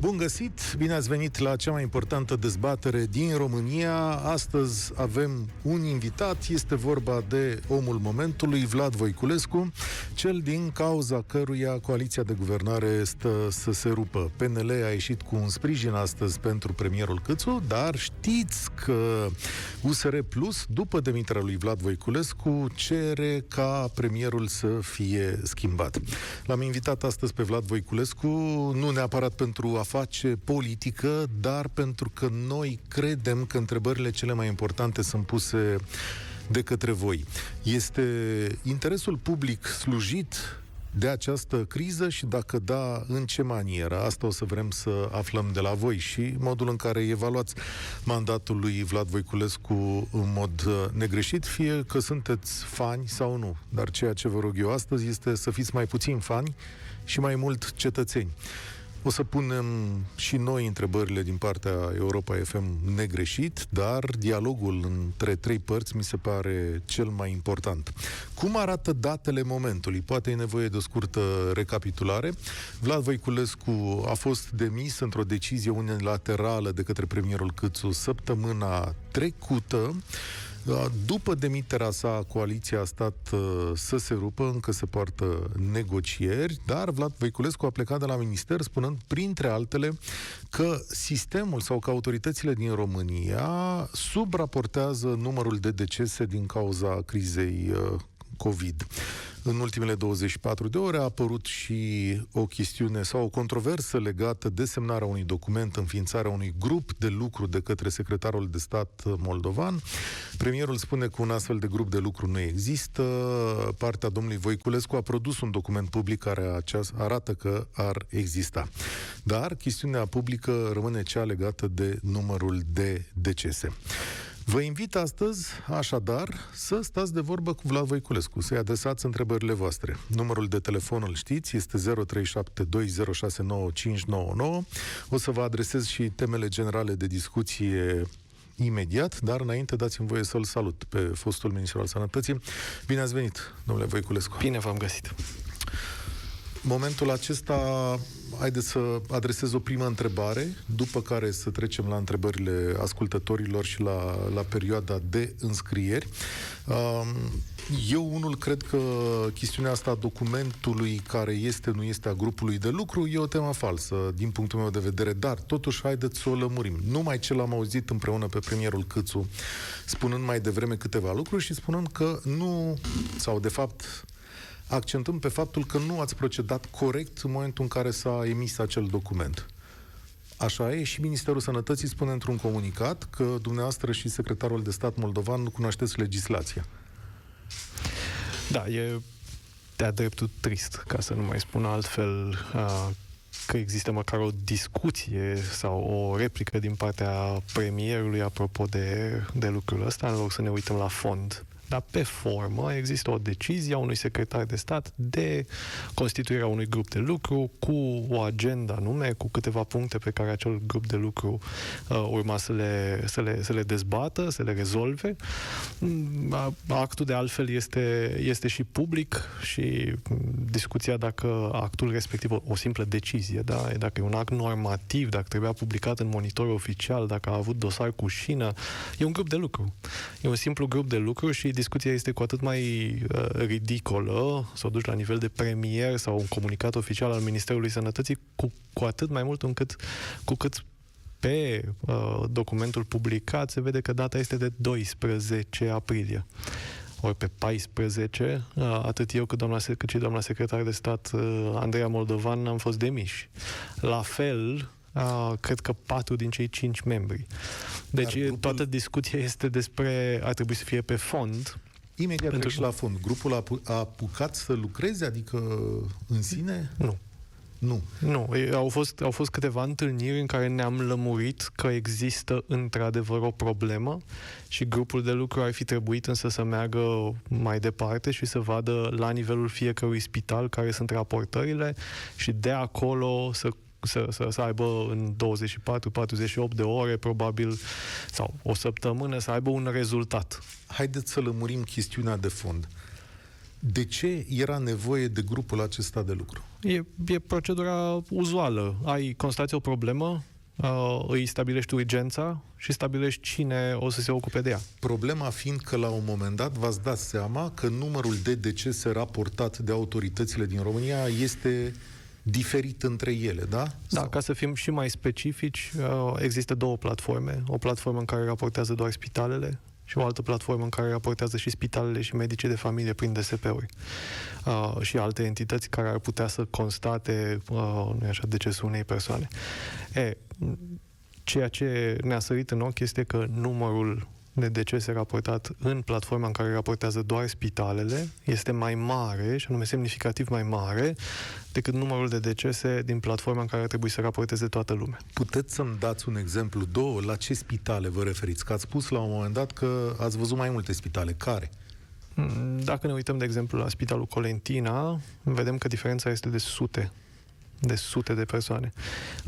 Bun găsit! Bine ați venit la cea mai importantă dezbatere din România. Astăzi avem un invitat, este vorba de omul momentului, Vlad Voiculescu, cel din cauza căruia coaliția de guvernare stă să se rupă. PNL a ieșit cu un sprijin astăzi pentru premierul Câțu, dar știți că USR Plus, după demiterea lui Vlad Voiculescu, cere ca premierul să fie schimbat. L-am invitat astăzi pe Vlad Voiculescu, nu neapărat pentru a face politică, dar pentru că noi credem că întrebările cele mai importante sunt puse de către voi. Este interesul public slujit de această criză și dacă da, în ce manieră? Asta o să vrem să aflăm de la voi și modul în care evaluați mandatul lui Vlad Voiculescu în mod uh, negreșit, fie că sunteți fani sau nu. Dar ceea ce vă rog eu astăzi este să fiți mai puțin fani și mai mult cetățeni. O să punem și noi întrebările din partea Europa FM negreșit, dar dialogul între trei părți mi se pare cel mai important. Cum arată datele momentului? Poate e nevoie de o scurtă recapitulare. Vlad Voiculescu a fost demis într-o decizie unilaterală de către premierul Câțu săptămâna trecută. După demiterea sa, coaliția a stat uh, să se rupă, încă se poartă negocieri, dar Vlad Voiculescu a plecat de la minister spunând, printre altele, că sistemul sau că autoritățile din România subraportează numărul de decese din cauza crizei uh, COVID. În ultimele 24 de ore a apărut și o chestiune sau o controversă legată de semnarea unui document, înființarea unui grup de lucru de către secretarul de stat moldovan. Premierul spune că un astfel de grup de lucru nu există. Partea domnului Voiculescu a produs un document public care arată că ar exista. Dar chestiunea publică rămâne cea legată de numărul de decese. Vă invit astăzi, așadar, să stați de vorbă cu Vlad Voiculescu, să-i adresați întrebările voastre. Numărul de telefon îl știți, este 0372069599. O să vă adresez și temele generale de discuție imediat, dar înainte dați-mi voie să-l salut pe fostul ministru al Sănătății. Bine ați venit, domnule Voiculescu. Bine v-am găsit. Momentul acesta haideți să adresez o primă întrebare, după care să trecem la întrebările ascultătorilor și la, la perioada de înscrieri. Um, eu, unul, cred că chestiunea asta a documentului care este, nu este a grupului de lucru e o temă falsă, din punctul meu de vedere, dar totuși haideți să o lămurim. Numai ce l-am auzit împreună pe premierul Câțu, spunând mai devreme câteva lucruri și spunând că nu, sau de fapt accentuăm pe faptul că nu ați procedat corect în momentul în care s-a emis acel document. Așa e și Ministerul Sănătății spune într-un comunicat că dumneavoastră și secretarul de stat moldovan nu cunoașteți legislația. Da, e de-a dreptul trist, ca să nu mai spun altfel, că există măcar o discuție sau o replică din partea premierului apropo de, de lucrul ăsta, în loc să ne uităm la fond. Dar pe formă există o decizie a unui secretar de stat de constituirea unui grup de lucru cu o agenda anume, cu câteva puncte pe care acel grup de lucru uh, urma să le, să, le, să le dezbată, să le rezolve. Mm, actul de altfel este, este și public și discuția dacă actul respectiv, o, o simplă decizie, da? dacă e un act normativ, dacă trebuia publicat în monitor oficial, dacă a avut dosar cu șină, e un grup de lucru. E un simplu grup de lucru și discuția este cu atât mai uh, ridicolă, să o duci la nivel de premier sau un comunicat oficial al Ministerului Sănătății, cu, cu atât mai mult încât cu cât pe uh, documentul publicat se vede că data este de 12 aprilie. Ori pe 14, uh, atât eu cât, doamna, cât și doamna secretar de stat uh, Andreea Moldovan am fost demiși. La fel, uh, cred că patru din cei cinci membri. Deci grupul... toată discuția este despre, ar trebui să fie pe fond, Imediat pentru și la fond. Grupul a, a apucat să lucreze, adică în sine? Nu. Nu. Nu. Au fost, au fost câteva întâlniri în care ne-am lămurit că există într-adevăr o problemă și grupul de lucru ar fi trebuit însă să meargă mai departe și să vadă la nivelul fiecărui spital care sunt raportările și de acolo să să, să, să aibă în 24-48 de ore, probabil, sau o săptămână, să aibă un rezultat. Haideți să lămurim chestiunea de fond. De ce era nevoie de grupul acesta de lucru? E, e procedura uzuală. Ai constați o problemă, uh, îi stabilești urgența și stabilești cine o să se ocupe de ea. Problema fiind că la un moment dat v-ați dat seama că numărul de decese raportat de autoritățile din România este diferit între ele, da? Da, ca să fim și mai specifici, uh, există două platforme. O platformă în care raportează doar spitalele și o altă platformă în care raportează și spitalele și medicii de familie prin DSP-uri uh, și alte entități care ar putea să constate, uh, nu așa, decesul unei persoane. E, ceea ce ne-a sărit în ochi este că numărul de decese raportat în platforma în care raportează doar spitalele este mai mare, și anume semnificativ mai mare, decât numărul de decese din platforma în care trebuie să raporteze toată lumea. Puteți să-mi dați un exemplu, două, la ce spitale vă referiți? Că ați spus la un moment dat că ați văzut mai multe spitale. Care? Dacă ne uităm, de exemplu, la Spitalul Colentina, vedem că diferența este de sute de sute de persoane.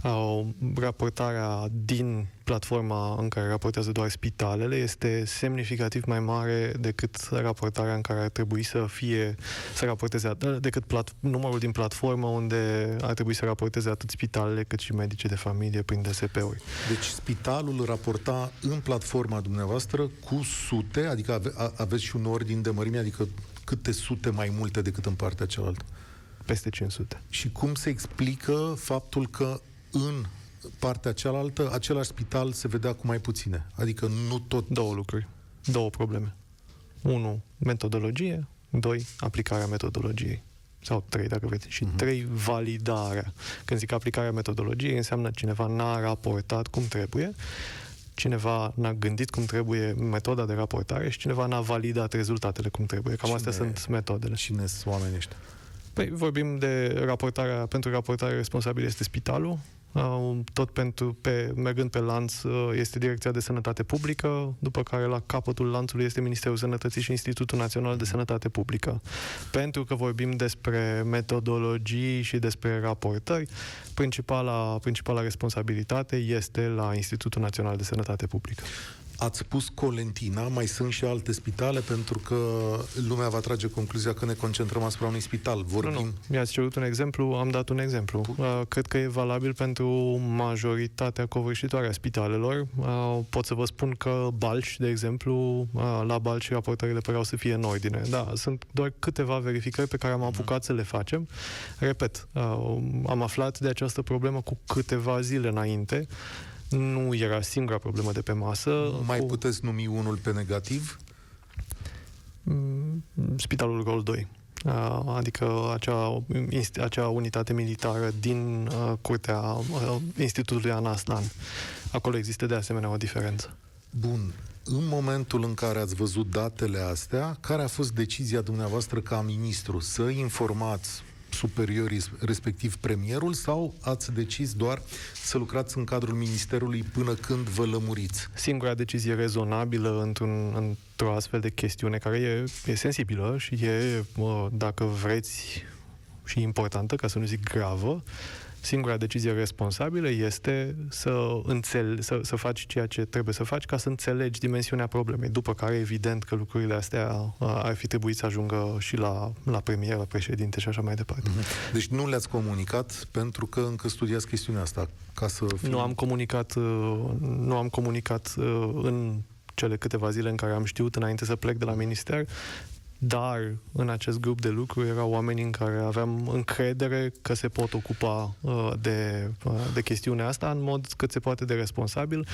Au, raportarea din platforma în care raportează doar spitalele este semnificativ mai mare decât raportarea în care ar trebui să fie să raporteze decât plat, numărul din platformă unde ar trebui să raporteze atât spitalele cât și medicii de familie prin DSP-uri. Deci spitalul raporta în platforma dumneavoastră cu sute, adică ave, aveți și un ordin de mărime, adică câte sute mai multe decât în partea cealaltă? Peste 500. Și cum se explică faptul că în partea cealaltă același spital se vedea cu mai puține? Adică nu tot... Două lucruri, două probleme. Unu, metodologie. Doi, aplicarea metodologiei sau trei, dacă vreți, și uh-huh. trei, validarea. Când zic aplicarea metodologiei, înseamnă cineva n-a raportat cum trebuie, cineva n-a gândit cum trebuie metoda de raportare și cineva n-a validat rezultatele cum trebuie. Cam Cine, astea sunt metodele. Cine sunt oamenii ăștia? Păi vorbim de raportarea, pentru raportare responsabil este spitalul, tot pentru, pe, mergând pe lanț, uh, este Direcția de Sănătate Publică, după care la capătul lanțului este Ministerul Sănătății și Institutul Național de Sănătate Publică. Pentru că vorbim despre metodologii și despre raportări, principala, principala responsabilitate este la Institutul Național de Sănătate Publică. Ați spus Colentina, mai sunt și alte spitale, pentru că lumea va trage concluzia că ne concentrăm asupra unui spital. Vorbim... Nu, nu. Mi-ați cerut un exemplu, am dat un exemplu. Uh, cred că e valabil pentru majoritatea covârșitoare a spitalelor. Uh, pot să vă spun că Balci, de exemplu, uh, la Balci raportările păreau să fie în ordine. Da, sunt doar câteva verificări pe care am apucat să le facem. Repet, am aflat de această problemă cu câteva zile înainte nu era singura problemă de pe masă. Mai cu... puteți numi unul pe negativ? Mm, Spitalul Rol 2 adică acea, acea unitate militară din uh, curtea uh, Institutului Anastan. Acolo există de asemenea o diferență. Bun. În momentul în care ați văzut datele astea, care a fost decizia dumneavoastră ca ministru? Să informați superiorii, respectiv premierul, sau ați decis doar să lucrați în cadrul Ministerului până când vă lămuriți? Singura decizie rezonabilă într-un, într-o astfel de chestiune care e, e sensibilă și e, dacă vreți, și importantă, ca să nu zic gravă, singura decizie responsabilă este să, înțel- să, să faci ceea ce trebuie să faci ca să înțelegi dimensiunea problemei. După care, evident că lucrurile astea ar fi trebuit să ajungă și la, la premier, la președinte și așa mai departe. Mhm. Deci nu le-ați comunicat pentru că încă studiați chestiunea asta, ca să fie... Nu am comunicat, nu am comunicat în cele câteva zile în care am știut înainte să plec de la minister, dar în acest grup de lucru erau oameni în care aveam încredere că se pot ocupa uh, de, uh, de chestiunea asta în mod cât se poate de responsabil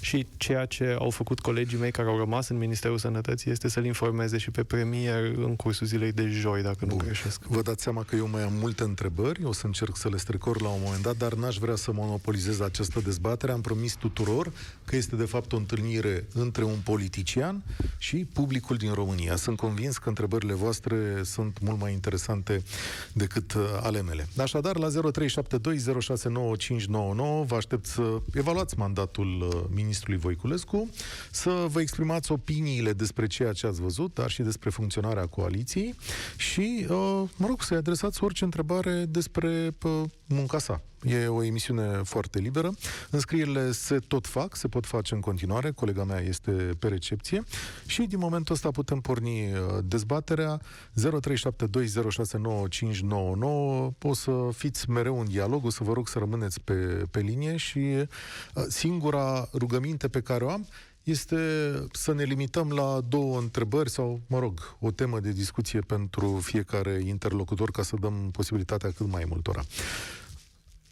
și ceea ce au făcut colegii mei care au rămas în Ministerul Sănătății este să-l informeze și pe premier în cursul zilei de joi, dacă Bun. nu greșesc. Vă dați seama că eu mai am multe întrebări, o să încerc să le strecor la un moment dat, dar n-aș vrea să monopolizez această dezbatere. Am promis tuturor că este de fapt o întâlnire între un politician și publicul din România. Sunt convins că că întrebările voastre sunt mult mai interesante decât uh, ale mele. Așadar, la 0372069599 vă aștept să evaluați mandatul uh, ministrului Voiculescu, să vă exprimați opiniile despre ceea ce ați văzut, dar și despre funcționarea coaliției și, uh, mă rog, să-i adresați orice întrebare despre munca sa. E o emisiune foarte liberă. Înscrierile se tot fac, se pot face în continuare. Colega mea este pe recepție. Și din momentul ăsta putem porni uh, dezbaterea 0372069599. O să fiți mereu în dialog, o să vă rog să rămâneți pe, pe linie și uh, singura rugăminte pe care o am este să ne limităm la două întrebări sau, mă rog, o temă de discuție pentru fiecare interlocutor ca să dăm posibilitatea cât mai multora.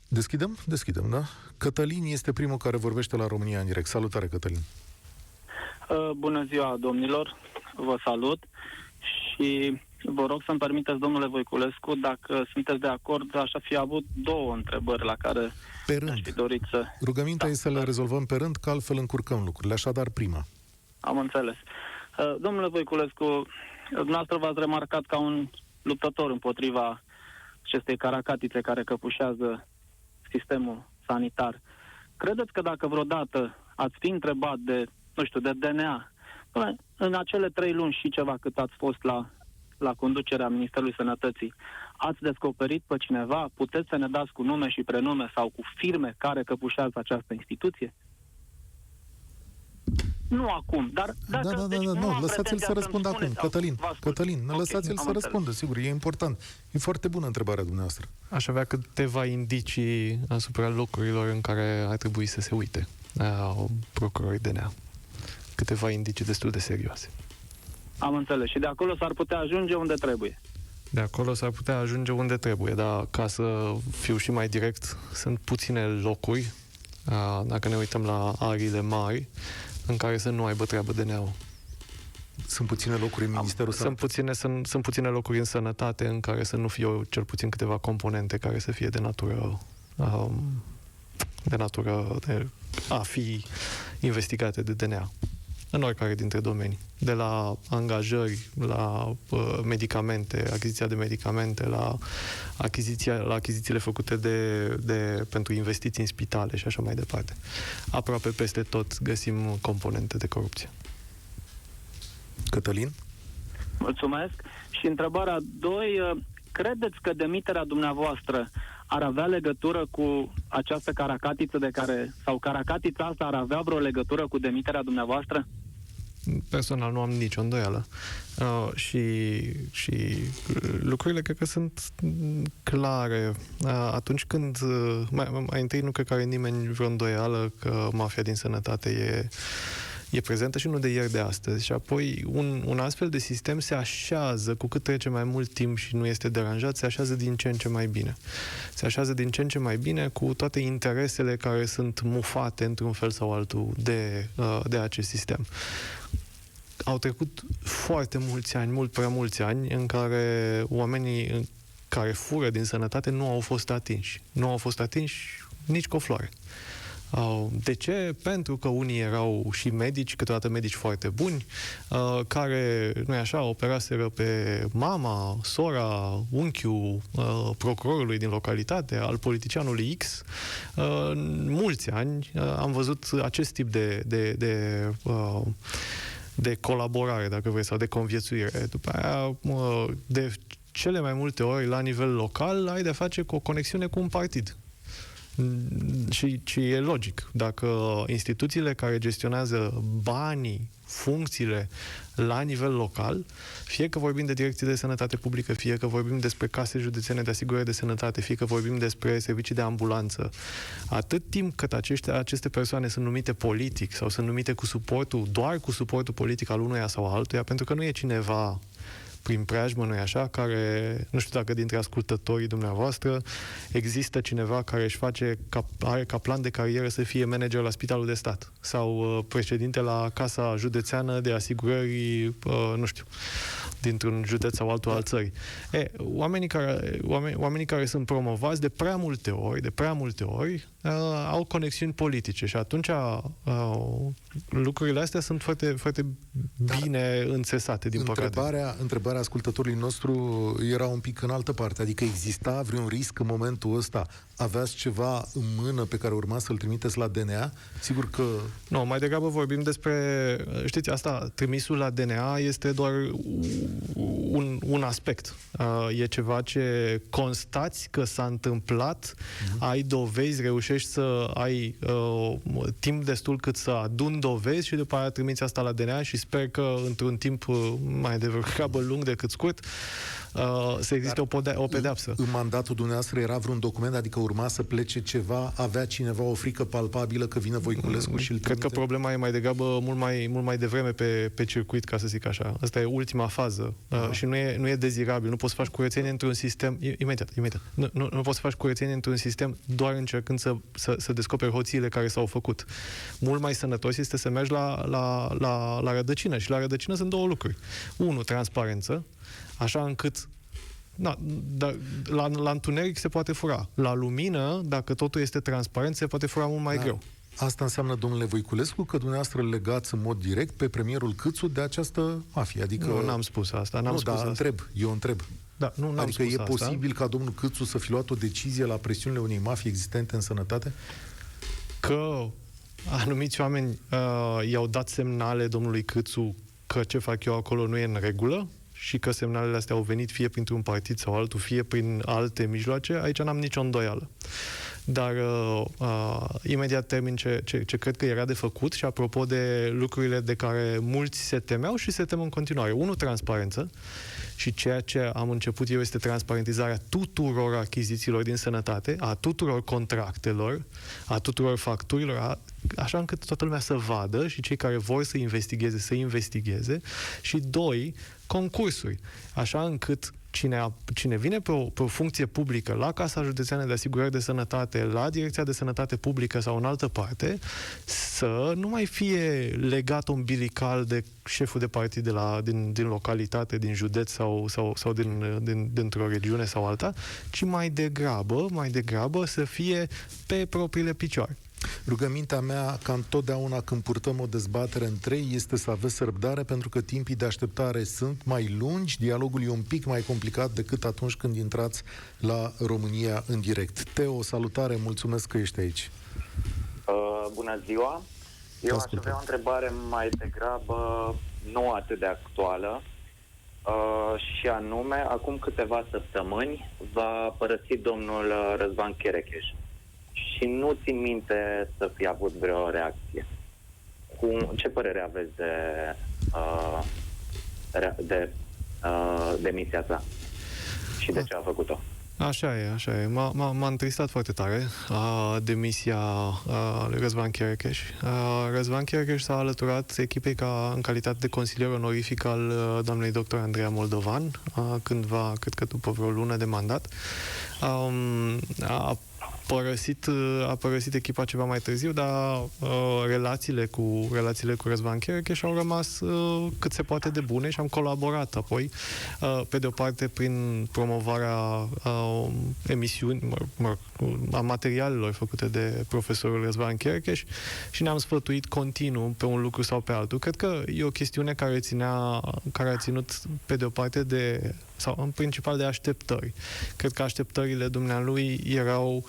Deschidem? Deschidem, da? Cătălin este primul care vorbește la România în direct. Salutare, Cătălin! Uh, bună ziua, domnilor! Vă salut și vă rog să-mi permiteți, domnule Voiculescu, dacă sunteți de acord, aș fi avut două întrebări la care pe aș rând. fi dorit să... Rugămintea Da, e să le da. rezolvăm pe rând, că altfel încurcăm lucrurile. Așadar, prima. Am înțeles. Uh, Domnule Voiculescu, dumneavoastră v-ați remarcat ca un luptător împotriva acestei caracatițe care căpușează sistemul sanitar. Credeți că dacă vreodată ați fi întrebat de, nu știu, de DNA, bă, în acele trei luni și ceva cât ați fost la, la conducerea Ministerului Sănătății, ați descoperit pe cineva? Puteți să ne dați cu nume și prenume sau cu firme care căpușează această instituție? Nu acum, dar dacă... da, da, da, deci da, nu nu, am lăsați-l pretenția să să-mi răspundă acum. spuneți, Cătălin, vă ascult. Cătălin, Ok, lăsați-l am să înțeles. răspundă, sigur, e important. E foarte bună întrebarea dumneavoastră. Aș avea câteva indicii asupra locurilor în care ar trebui să se uite uh, procurorii DNA. Câteva indicii destul de serioase. Am înțeles. Și de acolo s-ar putea ajunge unde trebuie. De acolo s-ar putea ajunge unde trebuie, dar ca să fiu și mai direct, sunt puține locuri, uh, dacă ne uităm la ariile mari, în care să nu aibă treabă DNA-ul. Sunt puține locuri în Ministerul Sunt Sănătății. puține, sunt, sunt puține locuri în sănătate în care să nu fie cel puțin câteva componente care să fie de natură um, de natură de a fi investigate de DNA în oricare dintre domenii. De la angajări, la uh, medicamente, achiziția de medicamente, la, achiziția, la achizițiile făcute de, de, pentru investiții în spitale și așa mai departe. Aproape peste tot găsim componente de corupție. Cătălin? Mulțumesc. Și întrebarea 2, credeți că demiterea dumneavoastră ar avea legătură cu această caracatiță de care, sau caracatița asta ar avea vreo legătură cu demiterea dumneavoastră? Personal nu am nicio îndoială. Uh, și, și uh, lucrurile cred că sunt mm, clare. Uh, atunci când, uh, mai, mai întâi nu cred că are nimeni vreo îndoială că mafia din sănătate e e prezentă și nu de ieri de astăzi. Și apoi un, un astfel de sistem se așează, cu cât trece mai mult timp și nu este deranjat, se așează din ce în ce mai bine. Se așează din ce în ce mai bine cu toate interesele care sunt mufate într-un fel sau altul de, uh, de acest sistem au trecut foarte mulți ani, mult prea mulți ani, în care oamenii în care fură din sănătate nu au fost atinși. Nu au fost atinși nici cu o floare. Uh, De ce? Pentru că unii erau și medici, câteodată medici foarte buni, uh, care, nu așa, operaseră pe mama, sora, unchiul uh, procurorului din localitate, al politicianului X. Uh, În mulți ani uh, am văzut acest tip de, de, de uh, de colaborare, dacă vrei, sau de conviețuire. După aia, mă, de cele mai multe ori, la nivel local, ai de face cu o conexiune cu un partid. Mm, Și, și e logic. Dacă instituțiile care gestionează banii, funcțiile la nivel local, fie că vorbim de direcții de sănătate publică, fie că vorbim despre case județene de asigurare de sănătate, fie că vorbim despre servicii de ambulanță, atât timp cât aceștia, aceste persoane sunt numite politic sau sunt numite cu suportul, doar cu suportul politic al unuia sau altuia, pentru că nu e cineva prin preajmă, nu așa, care, nu știu dacă dintre ascultătorii dumneavoastră există cineva care își face, ca, are ca plan de carieră să fie manager la Spitalul de Stat sau uh, președinte la Casa Județeană de Asigurări, uh, nu știu, dintr-un județ sau altul al țării. E, oamenii care, oameni, oamenii care sunt promovați de prea multe ori, de prea multe ori, uh, au conexiuni politice și atunci uh, lucrurile astea sunt foarte, foarte bine înțesate, din păcate. Întrebarea, întrebarea întrebarea ascultătorului nostru era un pic în altă parte, adică exista vreun risc în momentul ăsta? Aveați ceva în mână pe care urma să-l trimiteți la DNA? Sigur că... Nu, mai degrabă vorbim despre, știți, asta, trimisul la DNA este doar un, un aspect. Uh, e ceva ce constați că s-a întâmplat, uh-huh. ai dovezi, reușești să ai uh, timp destul cât să adun dovezi și după aia trimiți asta la DNA și sper că într-un timp uh, mai degrabă lung decât scurt uh, să existe o, pode- o pedeapsă. În, în mandatul dumneavoastră era vreun document, adică urma să plece ceva, avea cineva o frică palpabilă că vine Voiculescu și îl Cred că problema e mai degrabă mult mai, mult mai devreme pe, pe circuit, ca să zic așa. Asta e ultima fază uh, și nu e, nu e dezirabil. Nu poți să faci curățenie într-un sistem... Imediat, imediat. Nu, nu, nu poți să faci curățenie într-un sistem doar încercând să, să, să descoperi hoțiile care s-au făcut. Mult mai sănătos este să mergi la, la, la, la rădăcină și la rădăcină sunt două lucruri. Unu, transparență, așa încât da, da, la, la întuneric se poate fura. La lumină, dacă totul este transparent, se poate fura mult mai da. greu. Asta înseamnă, domnule Voiculescu, că dumneavoastră legați în mod direct pe premierul Câțu de această mafie. Adică... Nu, n-am spus asta. N-am nu, spus da, asta. întreb. Eu întreb. Da, nu, n-am adică spus e asta. posibil ca domnul Câțu să fi luat o decizie la presiunile unei mafii existente în sănătate? Că anumiți oameni uh, i-au dat semnale domnului Câțu că ce fac eu acolo nu e în regulă și că semnalele astea au venit fie printr-un partid sau altul, fie prin alte mijloace, aici n-am nicio îndoială. Dar uh, uh, imediat termin ce, ce, ce cred că era de făcut și apropo de lucrurile de care mulți se temeau și se tem în continuare. Unu, transparență și ceea ce am început eu este transparentizarea tuturor achizițiilor din sănătate, a tuturor contractelor, a tuturor facturilor, a, așa încât toată lumea să vadă și cei care vor să investigheze, să investigheze. Și doi, concursuri, așa încât cine, a, cine vine pe o, pe o funcție publică la Casa Județeană de Asigurări de Sănătate, la Direcția de Sănătate Publică sau în altă parte, să nu mai fie legat umbilical de șeful de partid de la, din, din localitate, din județ sau, sau, sau din, din, dintr-o regiune sau alta, ci mai degrabă, mai degrabă să fie pe propriile picioare. Rugămintea mea, ca întotdeauna când purtăm o dezbatere în trei, este să aveți răbdare, pentru că timpii de așteptare sunt mai lungi, dialogul e un pic mai complicat decât atunci când intrați la România în direct. Teo, salutare, mulțumesc că ești aici. Uh, bună ziua! Eu aș avea o întrebare mai degrabă nu atât de actuală, uh, și anume, acum câteva săptămâni va părăsi domnul Răzvan Cherecheș și nu țin minte să fi avut vreo reacție. Cum, ce părere aveți de, uh, de uh, demisia sa și de ce a făcut-o? Așa e, așa e. M-a, m-a, m-a întristat foarte tare a, demisia a, lui Răzvan Cherecheș. A, Răzvan Cherecheș s-a alăturat echipei ca în calitate de consilier onorific al a, doamnei dr. Andreea Moldovan, a, cândva, cred că după vreo lună de mandat. A, a părăsit, a părăsit echipa ceva mai târziu, dar uh, relațiile cu relațiile cu Răzvan Cherecheș au rămas uh, cât se poate de bune și am colaborat apoi, uh, pe de o parte prin promovarea uh, emisiuni, mă, mă, a materialelor făcute de profesorul Răzvan Cherecheș și ne-am sfătuit continuu pe un lucru sau pe altul. Cred că e o chestiune care ținea, care a ținut pe de o parte de sau în principal de așteptări. Cred că așteptările dumnealui erau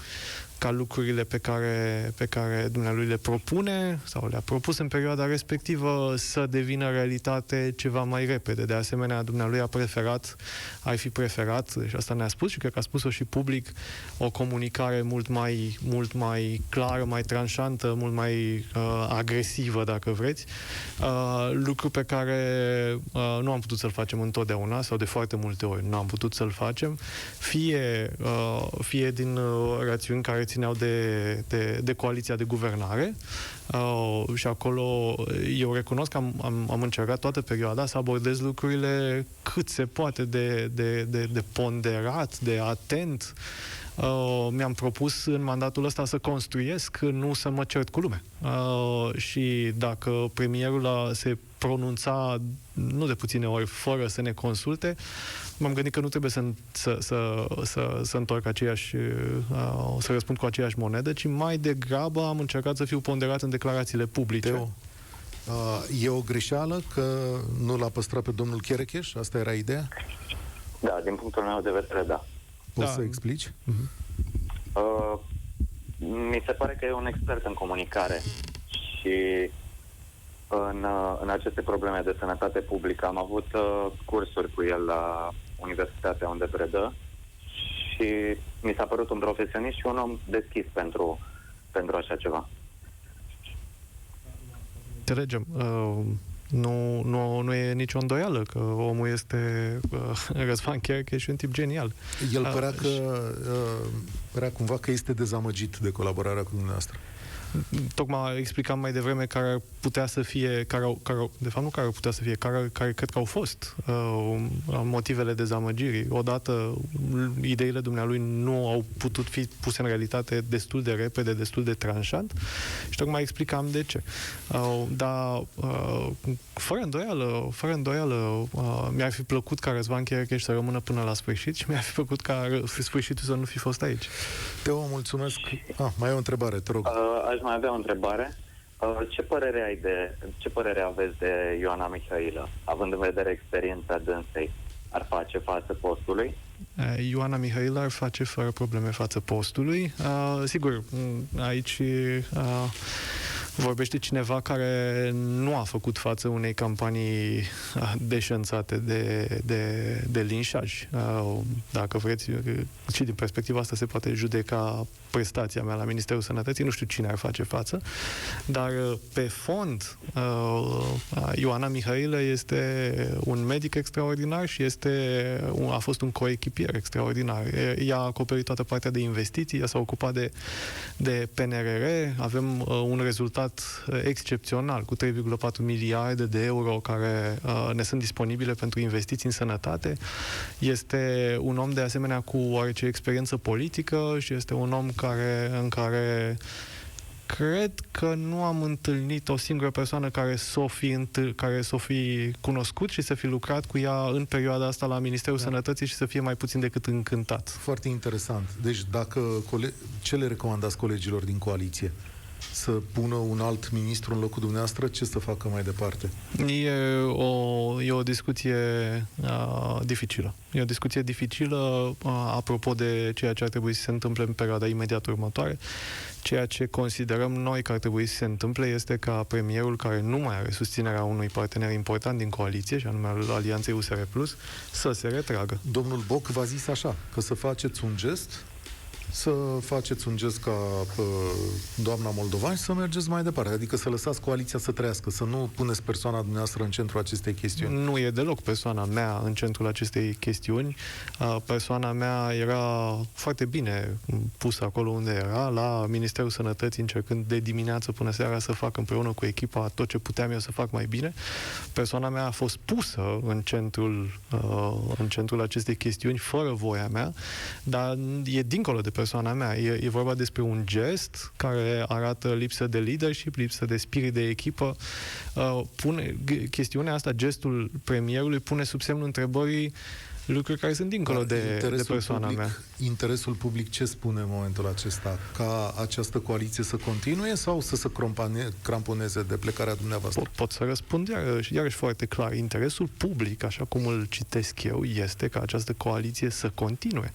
ca lucrurile pe care, pe care dumnealui le propune sau le-a propus în perioada respectivă să devină realitate ceva mai repede. De asemenea, dumnealui a preferat, ai fi preferat, și asta ne-a spus și cred că a spus-o și public, o comunicare mult mai, mult mai clară, mai tranșantă, mult mai uh, agresivă, dacă vreți, uh, lucru pe care uh, nu am putut să-l facem întotdeauna sau de foarte multe ori nu am putut să-l facem, fie, uh, fie din uh, rațiuni care țineau de, de, de coaliția de guvernare uh, și acolo eu recunosc că am, am, am încercat toată perioada să abordez lucrurile cât se poate de, de, de, de ponderat, de atent. Uh, mi-am propus în mandatul ăsta să construiesc, nu să mă cert cu lumea. Uh, și dacă premierul a, se pronunța nu de puține ori fără să ne consulte, m-am gândit că nu trebuie să, să, să, să, să întorc aceeași, uh, să răspund cu aceeași monedă, ci mai degrabă am încercat să fiu ponderat în declarațiile publice. Teo, Uh, e o greșeală că nu l-a păstrat pe domnul Cherecheș? Asta era ideea? Da, din punctul meu de vedere, da. Poți Da. să explici? Uh, mi se pare că e un expert în comunicare și în, uh, în aceste probleme de sănătate publică. Am avut uh, cursuri cu el la universitatea unde predă și mi s-a părut un profesionist și un om deschis pentru, pentru așa ceva. Înțelegem. Uh, nu, nu, nu e nicio îndoială că omul este uh, Răzvan Cherche și un tip genial. El Ah, părea că uh, părea cumva că este dezamăgit de colaborarea cu dumneavoastră. Tocmai explicam mai devreme care ar putea să fie, care, au, care, au- de fapt nu care ar putea să fie, care, care cred că au fost uh, motivele dezamăgirii. Odată, l- ideile dumnealui nu au putut fi puse în realitate destul de repede, destul de tranșant și tocmai explicam de ce. Uh, dar, uh, fără îndoială, fără îndoială, uh, mi-ar fi plăcut ca Răzvan Cherecheș să rămână până la sfârșit și mi-ar fi plăcut ca ră- sfârșitul să nu fi fost aici. Teo, mulțumesc. Ah, mai e o întrebare, te rog. Uh, aș mai avea o întrebare. Uh, ce părere ai de, ce părere aveți de Ioana Mihailă, având în vedere experiența dânsei? Ar face față postului? Uh, Ioana Mihail ar face fără probleme față postului. Uh, sigur, m, aici uh, vorbește cineva care nu a făcut față unei campanii uh, deșanțate de, de, de linșaj. Uh, dacă vreți, uh, și din perspectiva asta se poate judeca prestația mea la Ministerul Sănătății, nu știu cine ar face față, dar uh, pe fond, uh, Ioana Mihailă este un medic extraordinar și este, un- a fost un coechipier extraordinar. E- Ea a acoperit toată partea de investiții, ea s-a ocupat de, de PNRR, avem uh, un rezultat uh, excepțional cu 3,4 miliarde de euro care uh, ne sunt disponibile pentru investiții în sănătate. Este un om de asemenea cu oarece experiență politică și este un om care, în care cred că nu am întâlnit o singură persoană care să o fi, întâl- care să o fi cunoscut și să fi lucrat cu ea în perioada asta la Ministerul da. Sănătății și să fie mai puțin decât încântat. Foarte interesant. Deci, dacă cole- ce le recomandați colegilor din coaliție? Să pună un alt ministru în locul dumneavoastră? Ce să facă mai departe? E o, e o discuție uh, dificilă. E o discuție dificilă uh, apropo de ceea ce ar trebui să se întâmple în perioada imediat următoare. Ceea ce considerăm noi că ar trebui să se întâmple este ca premierul, care nu mai are susținerea unui partener important din coaliție, și anume al Alianței USR+, să se retragă. Domnul Boc v-a zis așa, că să faceți un gest, să faceți un gest ca uh, doamna Moldovan și să mergeți mai departe. Adică să lăsați coaliția să trăiască, să nu puneți persoana dumneavoastră în centrul acestei chestiuni. Nu e deloc persoana mea în centrul acestei chestiuni. Uh, Persoana mea era foarte bine pusă acolo unde era, la Ministerul Sănătății, încercând de dimineață până seara să fac împreună cu echipa tot ce puteam eu să fac mai bine. Persoana mea a fost pusă în centrul, uh, în centrul acestei chestiuni, fără voia mea, dar e dincolo de persoana mea. E, e vorba despre un gest care arată lipsă de leadership, lipsă de spirit de echipă. Uh, pune, g- chestiunea asta, gestul premierului, pune sub semnul întrebării lucruri care sunt dincolo Dar de, de persoana public, mea. Interesul public ce spune în momentul acesta? Ca această coaliție să continue sau să se crompane, cramponeze de plecarea dumneavoastră? Pot, pot să răspund iarăși, iarăși foarte clar. Interesul public, așa cum îl citesc eu, este ca această coaliție să continue.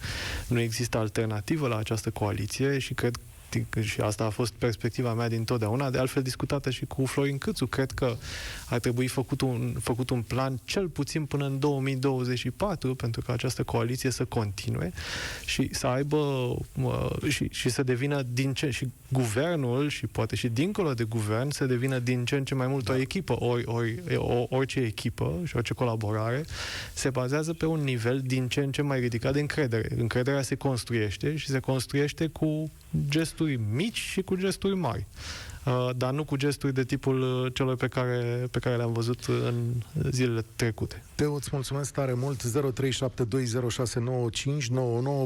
Nu există alternativă la această coaliție și cred și asta a fost perspectiva mea din totdeauna, de altfel discutată și cu Florin Câțu. Cred că ar trebui făcut un, făcut un plan cel puțin până în 2024 pentru ca această coaliție să continue și să aibă uh, și, și să devină din ce și guvernul și poate și dincolo de guvern să devină din ce în ce mai mult da. o echipă, ori, ori, o, orice echipă și orice colaborare se bazează pe un nivel din ce în ce mai ridicat de încredere. Încrederea se construiește și se construiește cu gesturi mici și cu gesturi mari. Uh, dar nu cu gesturi de tipul uh, celor pe care, pe care le-am văzut în zilele trecute. Teo, îți mulțumesc tare mult. 0372069599.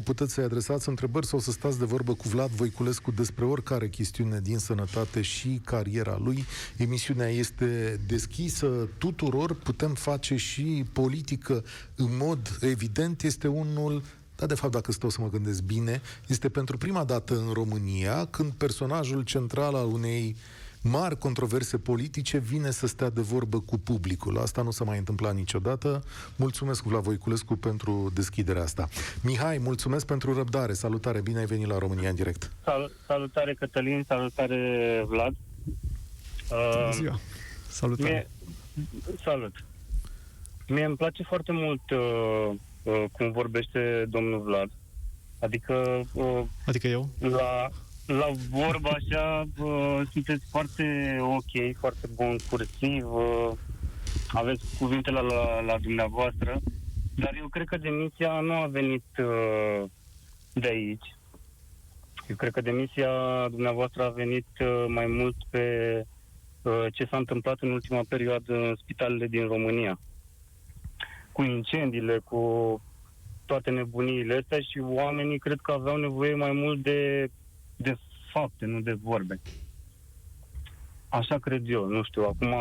Puteți să-i adresați întrebări sau să stați de vorbă cu Vlad Voiculescu despre oricare chestiune din sănătate și cariera lui. Emisiunea este deschisă tuturor. Putem face și politică în mod evident. Este unul dar, de fapt, dacă stau să mă gândesc bine, este pentru prima dată în România când personajul central al unei mari controverse politice, vine să stea de vorbă cu publicul. Asta nu s-a mai întâmplat niciodată. Mulțumesc, Vlad Voiculescu, pentru deschiderea asta. Mihai, mulțumesc pentru răbdare. Salutare, bine ai venit la România în direct. Sal- salutare, Cătălin, salutare, Vlad. Bună ziua! Salutare! Mie, salut! Mie îmi place foarte mult uh, uh, cum vorbește domnul Vlad. Adică uh, Adică eu? la, la vorba așa uh, sunteți foarte ok, foarte bun cursiv, uh, aveți cuvintele la, la dumneavoastră, dar eu cred că demisia nu a venit uh, de aici. Eu cred că demisia dumneavoastră a venit uh, mai mult pe uh, ce s-a întâmplat în ultima perioadă în spitalele din România. Cu incendiile, cu toate nebuniile astea și oamenii cred că aveau nevoie mai mult de, de fapte, nu de vorbe. Așa cred eu, nu știu, acum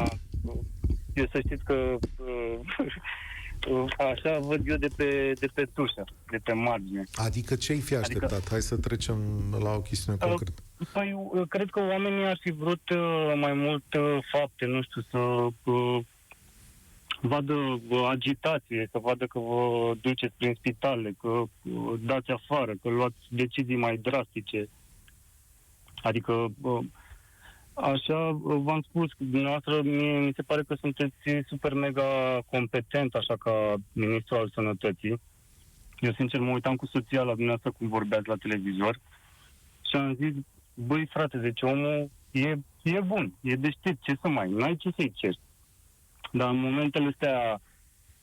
eu să știți că uh, așa văd eu de pe, de pe tușă, de pe margine. Adică ce-ai fi așteptat? Adică... Hai să trecem la o chestiune Uh, concretă. Păi, uh, cred că oamenii ar fi vrut uh, mai mult uh, fapte, nu știu, să uh, vadă uh, agitație, să vadă că vă duceți prin spitale, că uh, dați afară, că luați decizii mai drastice. Adică, uh, așa uh, v-am spus, dumneavoastră mie, mi se pare că sunteți super mega competent, așa ca ministru al sănătății. Eu, sincer, mă uitam cu soția la dumneavoastră cum vorbeați la televizor și am zis, băi frate, deci omul e, e bun, e deștept, ce să mai, n-ai ce să-i ceri. Dar în momentele astea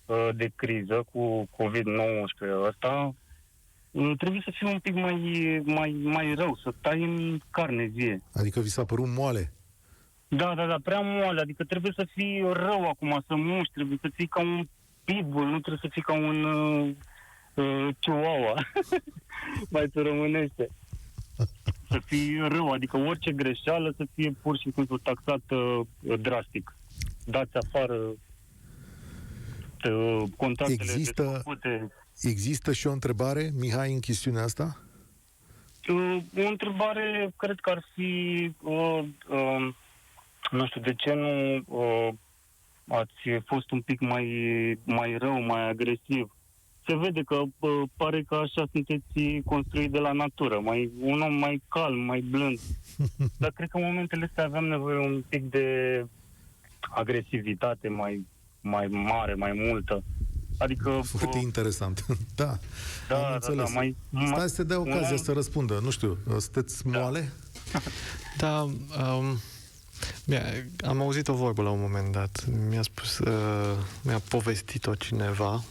uh, de criză cu COVID-19 ăsta, uh, trebuie să fii un pic mai, mai, mai rău, să tai în carne vie. Adică vi s-a părut moale? Da, da, da, prea moale, adică trebuie să fii rău acum, să muști, trebuie să fii ca un pitbull, nu trebuie să fii ca un uh, uh, chihuahua, mai se românește. Să fii rău, adică orice greșeală să fie pur și simplu taxată uh, drastic. Dați afară uh, contractele Există- desfăcute. Există și o întrebare, Mihai, în chestiunea asta? Uh, o întrebare cred că ar fi, uh, uh, nu știu, de ce nu uh, ați fost un pic mai, mai rău, mai agresiv? Se vede că uh, pare că așa sunteți construit de la natură, mai, un om mai calm, mai blând. Dar cred că în momentele astea aveam nevoie un pic de agresivitate mai, mai mare, mai multă. Adică... Foarte uh, interesant. da, am da, da, da, înțeles. mai, mai, Stai să te dea ocazia mai- să răspundă. Nu știu, sunteți moale? Da, um, mi-a, am auzit o vorbă la un moment dat. Mi-a spus, uh, mi-a povestit-o cineva.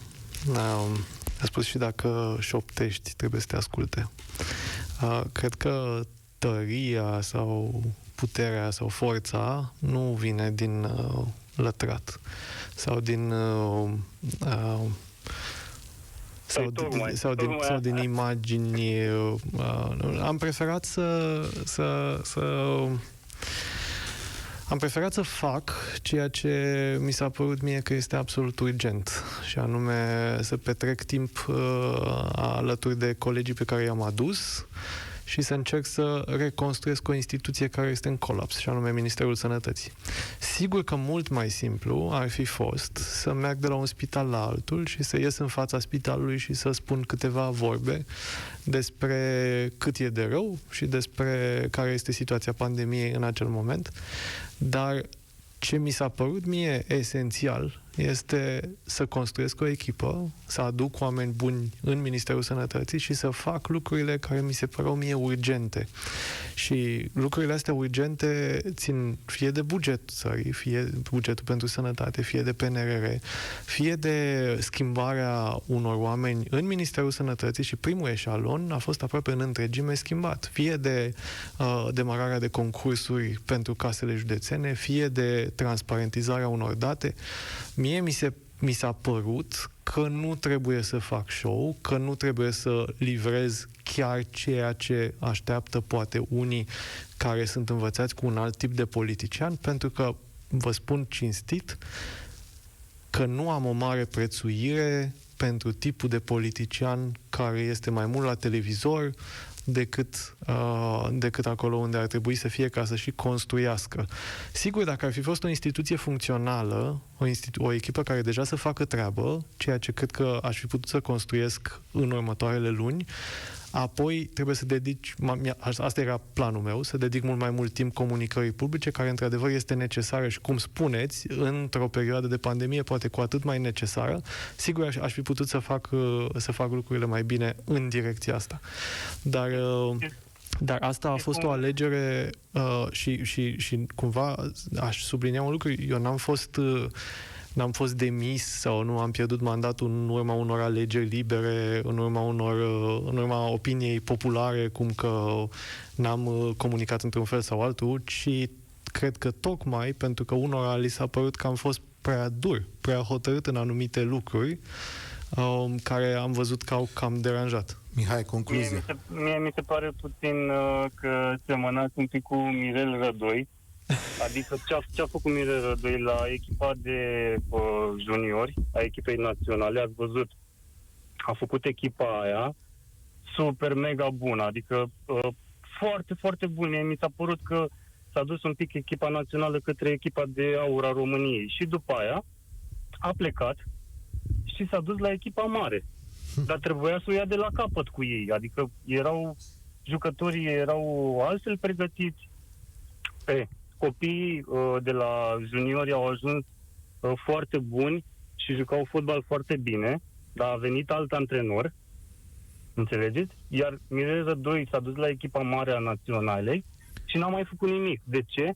Um, a spus și dacă șoptești, trebuie să te asculte. Uh, cred că tăria sau puterea sau forța nu vine din uh, lătrat sau din uh, uh, sau, Păi, din, tocmai, sau, din, tocmai sau asta. din imagini. Uh, am preferat să, să, să am preferat să fac ceea ce mi s-a părut mie că este absolut urgent, și anume să petrec timp uh, alături de colegii pe care i-am adus și să încerc să reconstruiesc o instituție care este în colaps, și anume Ministerul Sănătății. Sigur că mult mai simplu ar fi fost să merg de la un spital la altul și să ies în fața spitalului și să spun câteva vorbe despre cât e de rău și despre care este situația pandemiei în acel moment, dar ce mi s-a părut mie esențial este să construiesc o echipă, să aduc oameni buni în Ministerul Sănătății și să fac lucrurile care mi se păreau mie urgente. Și lucrurile astea urgente țin fie de buget țării, fie bugetul pentru sănătate, fie de PNRR, fie de schimbarea unor oameni în Ministerul Sănătății și primul eșalon a fost aproape în întregime schimbat, fie de uh, demararea de concursuri pentru casele județene, fie de transparentizarea unor date. Mie mi, se, mi s-a părut că nu trebuie să fac show, că nu trebuie să livrez chiar ceea ce așteaptă poate unii care sunt învățați cu un alt tip de politician, pentru că, vă spun cinstit, că nu am o mare prețuire pentru tipul de politician care este mai mult la televizor, decât, uh, decât acolo unde ar trebui să fie ca să și construiască. Sigur, dacă ar fi fost o instituție funcțională, o, institu- o echipă care deja să facă treabă, ceea ce cred că aș fi putut să construiesc în următoarele luni, Apoi trebuie să dedici, asta era planul meu, să dedic mult mai mult timp comunicării publice, care într-adevăr este necesară și, cum spuneți, într-o perioadă de pandemie, poate cu atât mai necesară. Sigur, aș, aș fi putut să fac, să fac lucrurile mai bine în direcția asta. Dar... Dar asta a fost o alegere uh, și, și, și cumva aș sublinia un lucru. Eu n-am fost uh, n-am fost demis sau nu am pierdut mandatul în urma unor alegeri libere, în urma, unor, în urma opiniei populare, cum că n-am uh, comunicat într-un fel sau altul, ci cred că tocmai pentru că unora li s-a părut că am fost prea dur, prea hotărât în anumite lucruri, um, care am văzut că au cam deranjat. Mihai, concluzie. Mie mi se, mie mi se pare puțin uh, că semănați un pic cu Mirel Rădoi, Adică ce a, ce a făcut Mirel Rădoi la echipa de uh, juniori, a echipei naționale, ați văzut, a făcut echipa aia super mega bună, adică uh, foarte, foarte bună. Mi s-a părut că s-a dus un pic echipa națională către echipa de aur a României și după aia a plecat și s-a dus la echipa mare. Dar trebuia să o ia de la capăt cu ei, adică erau jucătorii erau altfel pregătiți. E, copiii uh, de la juniori au ajuns uh, foarte buni și jucau fotbal foarte bine, dar a venit alt antrenor, înțelegeți? Iar Mireza 2 s-a dus la echipa mare a naționalei și n-a mai făcut nimic. De ce?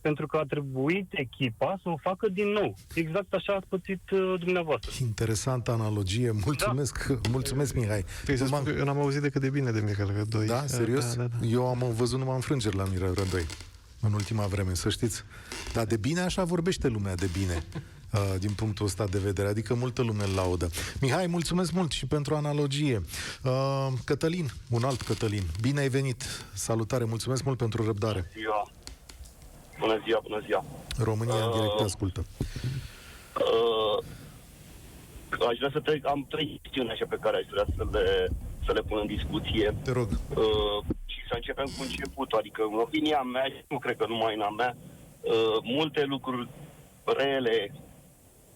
Pentru că a trebuit echipa să o facă din nou. Exact așa ați pățit uh, dumneavoastră. Interesantă analogie. Mulțumesc, da. mulțumesc Mihai. să spun eu n-am auzit decât de bine de Mirel Rădoi. Da? Serios? Da, da, da. Eu am văzut numai înfrângeri la Mirel Rădoi în ultima vreme, să știți. Dar de bine așa vorbește lumea de bine, uh, din punctul ăsta de vedere, adică multă lume îl laudă. Mihai, mulțumesc mult și pentru analogie. Uh, Cătălin, un alt Cătălin, bine ai venit. Salutare, mulțumesc mult pentru răbdare. Bună ziua, bună ziua, bună ziua. România uh, în direct ascultă. Uh, aș vrea să trec, am trei chestiuni așa pe care aș vrea să le, să le pun în discuție. Te rog. Uh, să începem cu începutul. Adică, în opinia mea, și nu cred că numai în a mea, uh, multe lucruri rele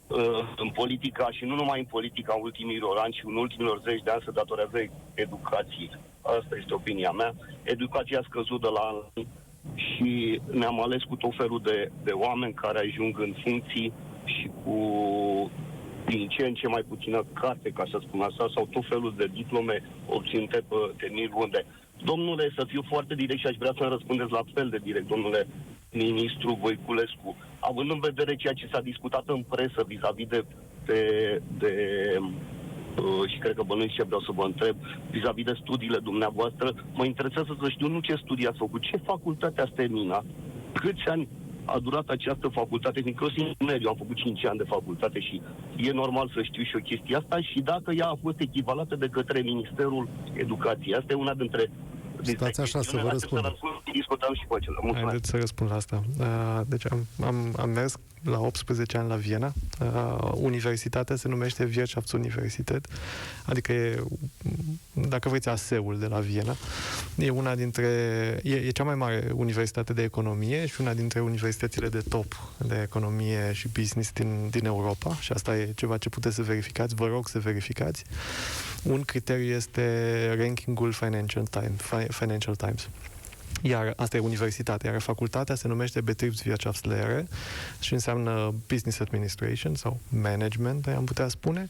uh, în politica și nu numai în politica în ultimilor ani, ci în ultimilor zeci de ani se datorează educației. Asta este opinia mea. Educația a scăzut de la an și ne-am ales cu tot felul de, de oameni care ajung în funcții și cu din ce în ce mai puțină carte, ca să spun așa, sau tot felul de diplome obținute pe tenir unde Domnule, să fiu foarte direct și aș vrea să răspundeți la fel de direct, domnule ministru Voiculescu, având în vedere ceea ce s-a discutat în presă vis-a-vis de, de, de uh, și cred că bănuiesc ce vreau să vă întreb, vis-a-vis de studiile dumneavoastră, mă interesează să știu nu ce studii ați făcut, ce facultate ați terminat, câți ani a durat această facultate, inclusiv mediu, am făcut 5 ani de facultate și e normal să știu și o chestie asta și dacă ea a fost echivalată de către Ministerul Educației. Asta e una dintre Stați așa să vă răspund. Să răspund discutăm și pe Haideți să răspund la asta. Uh, deci am, am, am mers la 18 ani la Viena. Uh, universitatea se numește Wirtschaftsuniversität, adică e, dacă vreți, aseul de la Viena. E una dintre, e, e cea mai mare universitate de economie și una dintre universitățile de top de economie și business din, din Europa și asta e ceva ce puteți să verificați, vă rog să verificați. Un criteriu este rankingul Financial Times. Financial Times. Iar asta e universitatea, iar facultatea se numește Betriebswirtschaftslehre și înseamnă Business Administration sau Management, am putea spune.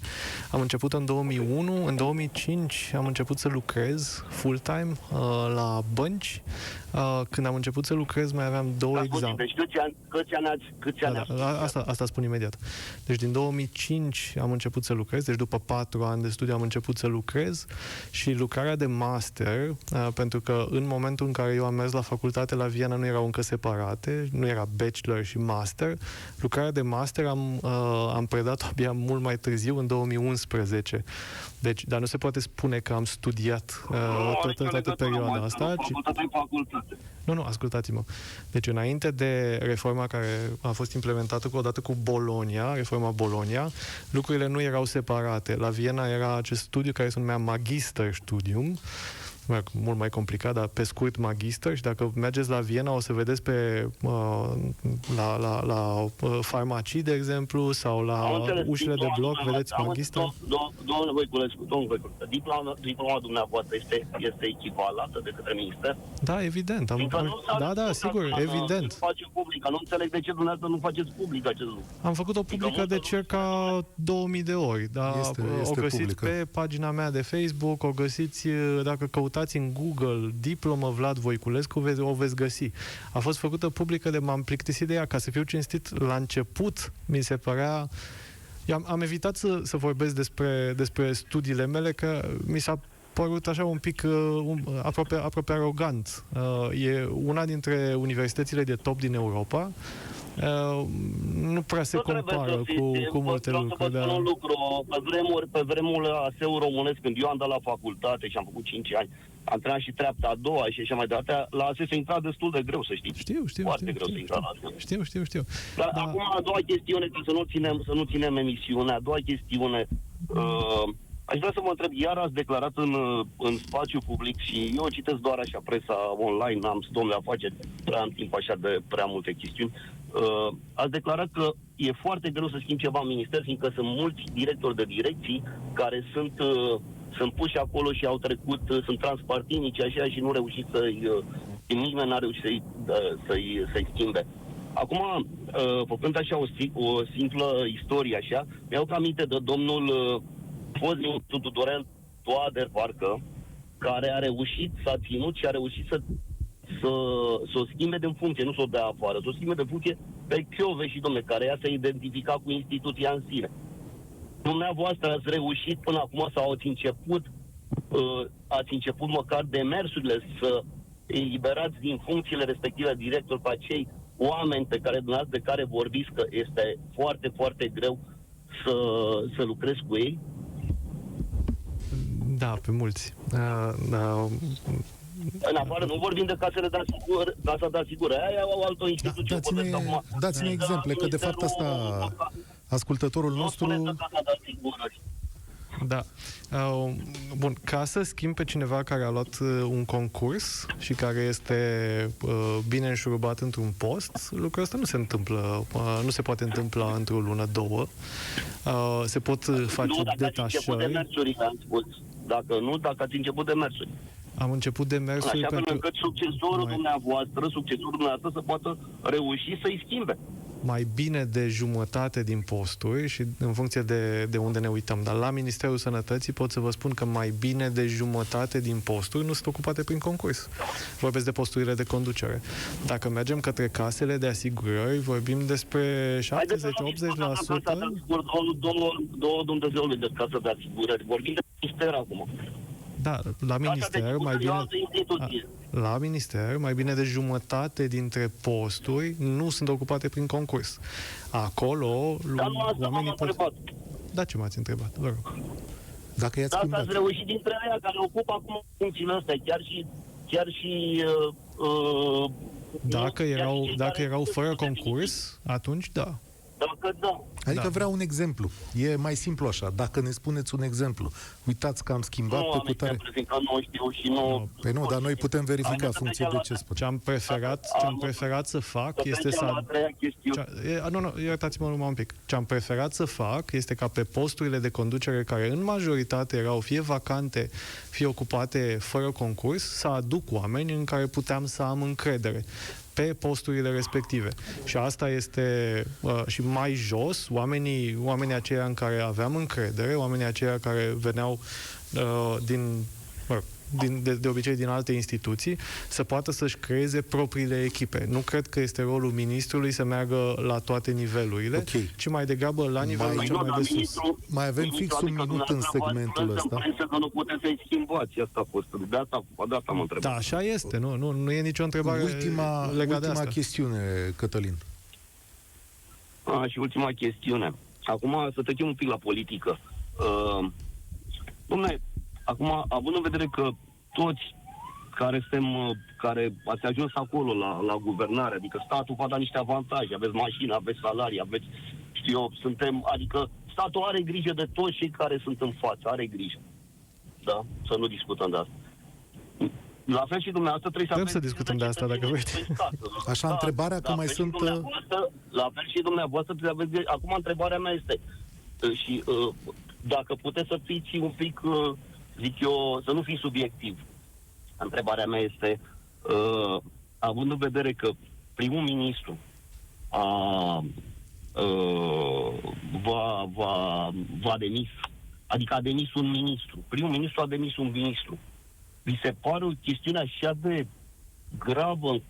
Am început în 2001, în 2005 am început să lucrez full-time uh, la bănci. Uh, când am început să lucrez mai aveam două examene. Deci câți ani, câți ani ați, câți ani da, da, asta, asta spun imediat. Deci din 2005 am început să lucrez, deci după patru ani de studiu am început să lucrez și lucrarea de master, uh, pentru că în momentul în care eu am mers la facultate la Viena nu erau încă separate, nu era bachelor și master. Lucrarea de master am, uh, am predat abia mult mai târziu, în 2011. Deci, dar nu se poate spune că am studiat uh, toată, toată perioada asta. Ci... Nu, nu, ascultați-mă. Deci, înainte de reforma care a fost implementată cu odată cu Bologna, reforma Bologna, lucrurile nu erau separate. La Viena era acest studiu care se numea Magister Studium, merg mult mai complicat, dar pe scurt magister și dacă mergeți la Viena o să vedeți pe uh, la, la, la uh, farmacii, de exemplu, sau la Am înțeles, ușile de diploma bloc, dumneavoastră- vedeți am magister. înțeles, dom- dom- Domnule Voiculescu, domnule Voiculescu, diploma, diploma dumneavoastră este, este echivalată de către minister? Da, evident. Am, Fiindcă nu s-a da, da, discutat sigur, în- evident. în Face publică. Nu înțeleg de ce dumneavoastră nu faceți public acest lucru. Am făcut-o publică multă de lume- circa 2000 de ori, dar Este- o este găsiți publică. pe pagina mea de Facebook, o găsiți, dacă căutați în Google diplomă Vlad Voiculescu, veți, o veți găsi. A fost făcută publică de m-am plictisit de ea, ca să fiu cinstit, la început mi se părea... Eu am, am evitat să, să vorbesc despre, despre studiile mele, că mi s-a părut așa un pic uh, um, aproape, aproape arogant. Uh, e una dintre universitățile de top din Europa. Uh, nu prea se Nu trebuie compară să fiți- cu, cu vă- multe vreau lucruri. Să vă spun dar- un lucru. Pe vremuri, pe vremul ASEU românesc, când eu am dat la facultate și am făcut 5 ani, am trăit și treapta a doua și așa mai departe, la ASEU se intra destul de greu, să știți. Știu, știu, Foarte știu, greu să știu, intra la ASEU. știu, știu, știu. Dar Da. acum a doua chestiune, ca să nu ținem, să nu ținem emisiunea, a doua chestiune, uh, aș vrea să mă întreb, iar ați declarat în, uh, în spațiu public și eu citesc doar așa presa online, n-am stot de afaceri, prea am timp așa de prea multe chestiuni, uh, ați declarat că e foarte greu să schimbi ceva în minister, fiindcă sunt mulți directori de direcții care sunt uh, sunt puși acolo și au trecut, uh, sunt transpartinici așa și nu reușit să-i, uh, nimeni n-a reușit să-i, uh, să-i, să-i schimbe. Acum, uh, făcând așa o, si- o simplă istorie așa, mi-au aminte de domnul uh, fost ministru Tudorel Toader, parcă, care a reușit, s-a ținut și a reușit să, să, să o schimbe din funcție, nu să o dea afară, să o schimbe de funcție pe Chiove și domne, care ea se identifica cu instituția în sine. Dumneavoastră ați reușit până acum sau ați început, uh, ați început măcar demersurile să eliberați din funcțiile respective director pe acei oameni pe care dumneavoastră de care vorbiți că este foarte, foarte greu să, să lucrezi cu ei? Da, pe mulți. Da, da, În afară, nu vorbim de casele de asigurări, casa de asigurări, aia au altă Da, instituție. dați-ne, vorbesc acum. dați-ne Da, exemple, că de fapt asta Ministerul- ascultătorul Nu nostru... spuneți de casa de asigurări. Da. Uh, bun, ca să schimb pe cineva care a luat uh, un concurs și care este uh, bine înșurubat într-un post, lucrul ăsta nu se întâmplă, uh, nu se poate întâmpla într-o lună, două. Uh, se pot uh, face nu, dacă ați început de detașări. mersuri, am spus. Dacă nu, dacă ați început de mersuri. Am început de mersuri Așa fel pentru încât succesorul mai- dumneavoastră, succesorul dumneavoastră să poată reuși să-i schimbe. mai bine de jumătate din posturi și în funcție de, de unde ne uităm. Dar la Ministerul Sănătății pot să vă spun că mai bine de jumătate din posturi nu sunt ocupate prin concurs. Vorbesc de posturile de conducere. Dacă mergem către casele de asigurări, vorbim despre 70-80%. Haideți să nu discutăm la casa de asigurări, domnul, domnul, domnul Dumnezeului de casă de asigurări. Vorbim de minister acum. Da, la Casa de minister mai asigurări e o bine altă instituție. la minister, mai bine de jumătate dintre posturi nu sunt ocupate prin concurs. Acolo, Dar nu asta m-am oamenii pot... întrebat. Da, ce m-ați întrebat? Vă rog. Dacă i-ați Dar schimbat. ați reușit dintre aia care ocupă acum funcțiile astea, chiar și chiar și uh, uh, Dacă chiar și erau, cei dacă care erau sunt fără definiți. concurs, atunci da. Dacă da. Adică Da. vreau un exemplu. E mai simplu așa. Dacă ne spuneți un exemplu. Uitați că am schimbat nu pe am cutare. exemple, fiindcă nu știu și nu... Păi nu, dar noi putem verifica Am funcție de ce la- spune. Ce am preferat, Am- ce am preferat să fac Să este trecem să... la a treia chestiune. Ce, e, nu, nu, iertați-mă numai un pic. Ce am preferat să fac este ca pe posturile de conducere care în majoritate erau fie vacante, fie ocupate fără concurs, să aduc oameni în care puteam să am încredere pe posturile respective. Și asta este uh, și mai jos, oamenii, oamenii aceia în care aveam încredere, oamenii aceia care veneau uh, din mă rog, din, de, de obicei din alte instituții, să poată să-și creeze propriile echipe. Nu cred că este rolul ministrului să meargă la toate nivelurile, Ok. ci mai degrabă la nivelul Mai- cel nu, mai dar de sus. ministrul- Mai avem ministrul, fix un adică minut în dumneavoastră segmentul v-ați ăsta. plâns că nu puteți să-i schimbați. Asta a fost. De asta, de asta am întrebat. Da, așa este. Nu, nu, nu e nicio întrebare Ultima, legată de ultima asta. chestiune, Cătălin. A, și ultima chestiune. Acum să trecem un pic la politică. Uh, dom'le, acum, având în vedere că toți care suntem, uh, care ați ajuns acolo la, la guvernare, adică statul va da niște avantaje, aveți mașini, aveți salarii, aveți, știu eu, suntem, adică statul are grijă de toți cei care sunt în față, are grijă. Da? Să nu discutăm de asta. la fel și dumneavoastră trebuie să Putem aveți să discutăm de asta, dacă cetățenii vreți. pe stat. Așa, întrebarea că la mai fel și sunt, uh, dumneavoastră- La fel și dumneavoastră trebuie să aveți... Acum întrebarea mea este... uh, Și uh, dacă puteți să fiți un pic, uh, zic eu, să nu fiți subiectiv. Întrebarea mea este, uh, având în vedere că primul ministru a, uh, va, va, va demis, adică a demis un ministru, primul ministru a demis un ministru, vi se pare o chestiune așa de gravă, uh,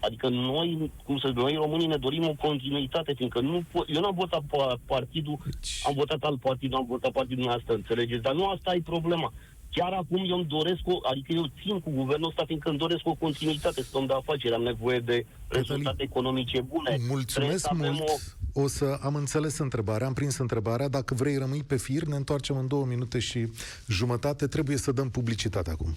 adică noi, cum să zic, noi românii ne dorim o continuitate, fiindcă nu po- eu n-am votat pa- partidul, am votat alt partid, am votat partidul nostru, înțelegeți, dar nu asta e problema. Chiar acum eu îmi doresc, o, adică eu țin cu guvernul ăsta, fiindcă îmi doresc o continuitate, sunt om de afaceri, am nevoie de rezultate economice bune. Trebuie Mulțumesc să avem mult. O, O să am înțeles întrebarea, am prins întrebarea. Dacă vrei rămâi pe fir, ne întoarcem în două minute și jumătate. Trebuie să dăm publicitate acum.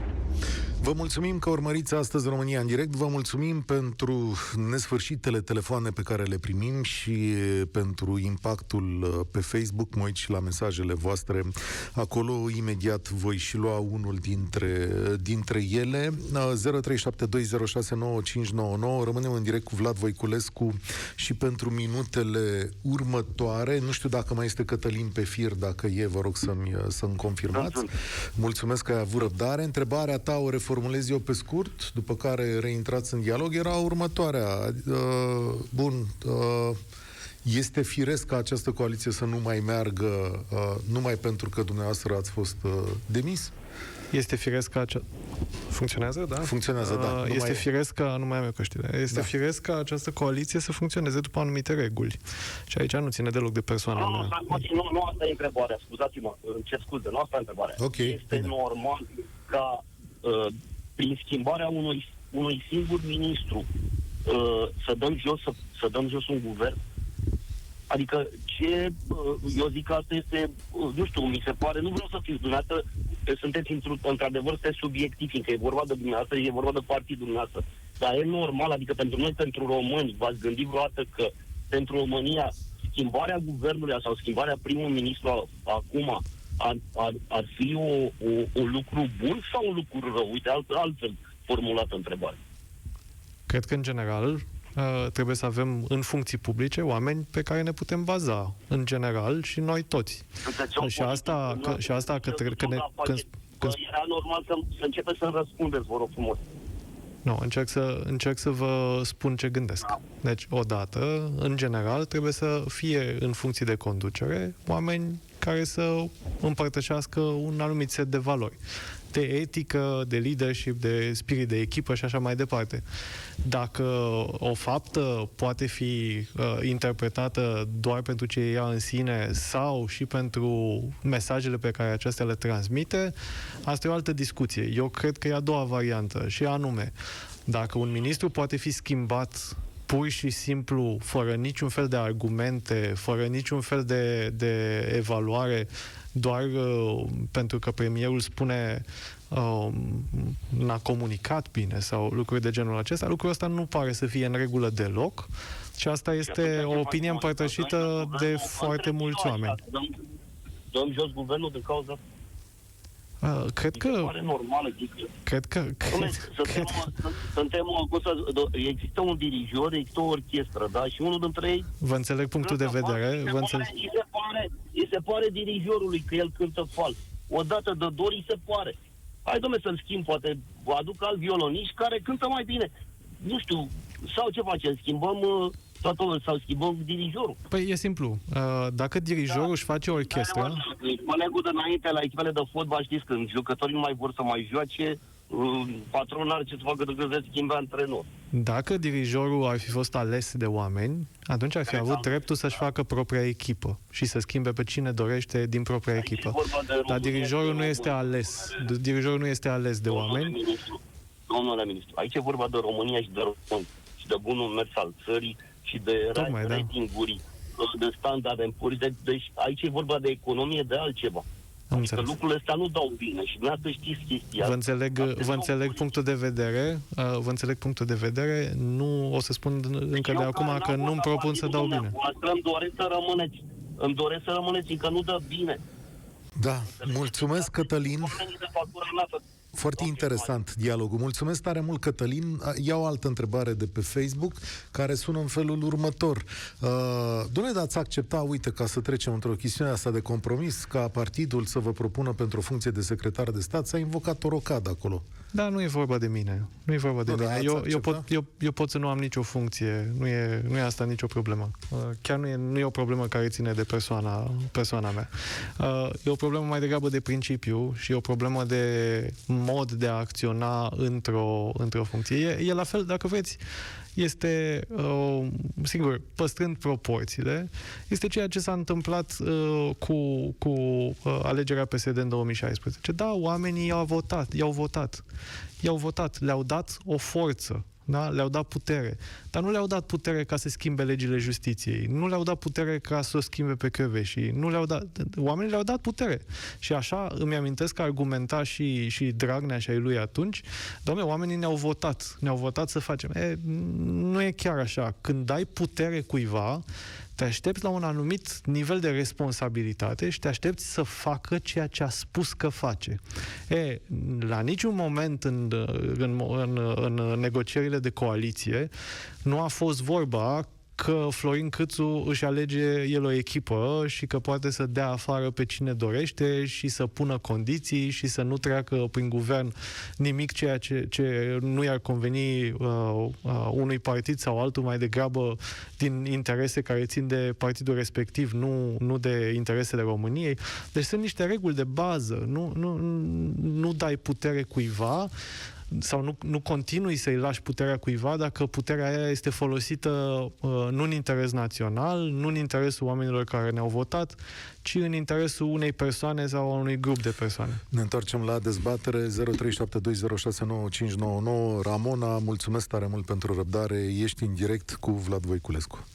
Vă mulțumim că urmăriți astăzi România în direct, vă mulțumim pentru nesfârșitele telefoane pe care le primim și pentru impactul uh, pe Facebook, mă uit și la mesajele voastre. Acolo, imediat voi și lua unul dintre, dintre ele. Uh, 0372069599, rămânem în direct cu Vlad Voiculescu și pentru minutele următoare, nu știu dacă mai este Cătălin pe fir, dacă e, vă rog să-mi, uh, să-mi confirmați. Mulțumesc. Că ai avut răbdare. Întrebarea ta o reformulez eu pe scurt, după care reintrați în dialog, era următoarea. Uh, bun, uh, este firesc ca această coaliție să nu mai meargă uh, numai pentru că dumneavoastră ați fost uh, demis? Este firesc ca acea... Funcționează, da? Funcționează, da. Uh, Nu Este mai- firesc ca, nu mai am eu căștile, este Da. firesc ca această coaliție să funcționeze după anumite reguli. Și aici nu ține deloc de persoana Nu, nu, mea. stați puțin, nu, nu asta e întrebarea, scuzați-mă, îmi cer scuze, nu asta e întrebarea. Ok, Este bine. normal ca uh, prin schimbarea unui, unui singur ministru uh, să dăm jos să, să dăm jos un guvern? Adică ce, uh, eu zic că asta este, uh, nu știu, mi se pare, nu vreau să fiu dumneavoastră, că sunteți într- într-adevăr este subiectiv, fiindcă e vorba de dumneavoastră, e vorba de partidul dumneavoastră. Dar e normal, adică pentru noi, pentru români, v-ați gândit vreodată că pentru România schimbarea guvernului sau schimbarea primului ministru a- acum ar, ar, ar fi o, o, un lucru bun sau un lucru rău? Uite, alt, altfel formulată întrebare. Cred că, în general, uh, trebuie să avem în funcții publice oameni pe care ne putem baza, în general, și noi toți. Sunteți om Și asta, politic, că, și asta că, nu- tre- că ne, nu când, faceți. când, Bă, Era normal să, să începeți să-mi răspundeți, vă rog frumos. Nu, încerc să, încerc să vă spun ce gândesc. Deci, odată, în general, trebuie să fie în funcții de conducere oameni care să împărtășească un anumit set de valori de etică, de leadership, de spirit de echipă și așa mai departe. Dacă o faptă poate fi uh, interpretată doar pentru ce e ea în sine sau și pentru mesajele pe care acestea le transmite, asta e o altă discuție. Eu cred că e a doua variantă și anume, dacă un ministru poate fi schimbat pur și simplu, fără niciun fel de argumente, fără niciun fel de, de evaluare, doar uh, pentru că premierul spune uh, n-a comunicat bine sau lucruri de genul acesta, lucrul ăsta nu pare să fie în regulă deloc și asta este o opinie împărtășită de foarte mulți oameni. Dăm, dăm jos guvernul din cauza Uh, cred Mi se că, pare normal, adică cred că, Dom'le, cred, suntem, cred, suntem, cum să, există un dirijor, există o orchestră, da? Și unul dintre ei vă înțeleg punctul de vedere, îi se, vă înțeleg. pare, îi, se pare, îi se pare dirijorului că el cântă fals. Odată de dor îi se pare. Hai, domne, să-l schimb, poate vă aduc alt violonist care cântă mai bine. Nu știu, sau ce facem? Schimbăm uh, toată, sau schimbăm dirijorul. Păi e simplu. Uh, Dacă dirijorul Da. își face orchestra, Colegul de înainte la echipele de fotbal, știți, când jucătorii nu mai vor să mai joace, uh, patronul are ce să facă decât să schimbe antrenor. Dacă dirijorul ar fi fost ales de oameni, atunci ar fi avut Exact. dreptul să-și facă propria echipă și să schimbe pe cine dorește din propria Aici e echipă. vorba de Dar România dirijorul și nu este România. ales. Dirijorul nu este ales de Domnule oameni. Ministru, domnule ministru, aici e vorba de România și de români și de bunul mers al țării și de Tocmai, da. ratinguri, de standarde în puri. De, deci aici e vorba de economie, de altceva. Am Adică înțeles. lucrurile astea nu dau bine și dumneavoastră știți chestia Vă asta. înțeleg, Astea vă sunt înțeleg politici. punctul de vedere, uh, vă înțeleg punctul de vedere, nu o să spun încă Eu de acum ca că n-am nu-mi votat propun să partidul dau bine. dumneavoastră, Îmi doresc să rămâneți. Îmi doresc să rămâneți, încă nu dă bine. Da, mulțumesc, Cătălin. Oamenii de factura mea să- Foarte interesant dialogul. Mulțumesc tare mult, Cătălin. Iau o altă întrebare de pe Facebook, care sună în felul următor. Uh, Dom'le, dați accepta, uite, ca să trecem într-o chestiune asta de compromis, ca partidul să vă propună pentru o funcție de secretar de stat, s-a invocat o rocadă acolo. Da, nu e vorba de mine. Nu e vorba de Nu, dar mine. ați Eu, eu, accepta? pot, eu, eu pot să nu am nicio funcție. Nu e, nu e asta nicio problemă. Uh, Chiar nu e, nu e o problemă care ține de persoana, persoana mea. Uh, E o problemă mai degrabă de principiu și e o problemă de mod de a acționa într-o, într-o funcție. E, e la fel, dacă vreți, este, uh, sigur, păstrând proporțiile, este ceea ce s-a întâmplat uh, cu, cu uh, alegerea PSD în 2016. Da, oamenii i-au votat, i-au votat. I-au votat, le-au dat o forță. Da? Le-au dat putere. Dar nu le-au dat putere ca să schimbe legile justiției. Nu le-au dat putere ca să o schimbe pe Căveși. Nu le-au dat... Oamenii le-au dat putere. Și așa îmi amintesc că argumenta și, și Dragnea și ai lui atunci, doamne, oamenii ne-au votat. Ne-au votat să facem. E, nu e chiar așa. Când dai putere cuiva, te aștepți la un anumit nivel de responsabilitate și te aștepți să facă ceea ce a spus că face. E, la niciun moment în, în, în, în negocierile de coaliție nu a fost vorba că Florin Câțu își alege el o echipă și că poate să dea afară pe cine dorește și să pună condiții și să nu treacă prin guvern nimic ceea ce, ce nu i-ar conveni uh, uh, unui partid sau altul mai degrabă din interese care țin de partidul respectiv, nu, nu de interesele României. Deci sunt niște reguli de bază. Nu, nu, nu dai putere cuiva sau nu, nu continui să-i lași puterea cuiva dacă puterea aia este folosită uh, nu în interes național, nu în interesul oamenilor care ne-au votat, ci în interesul unei persoane sau a unui grup de persoane. Ne întoarcem la dezbatere 0372069599. Ramona, mulțumesc tare mult pentru răbdare. Ești în direct cu Vlad Voiculescu.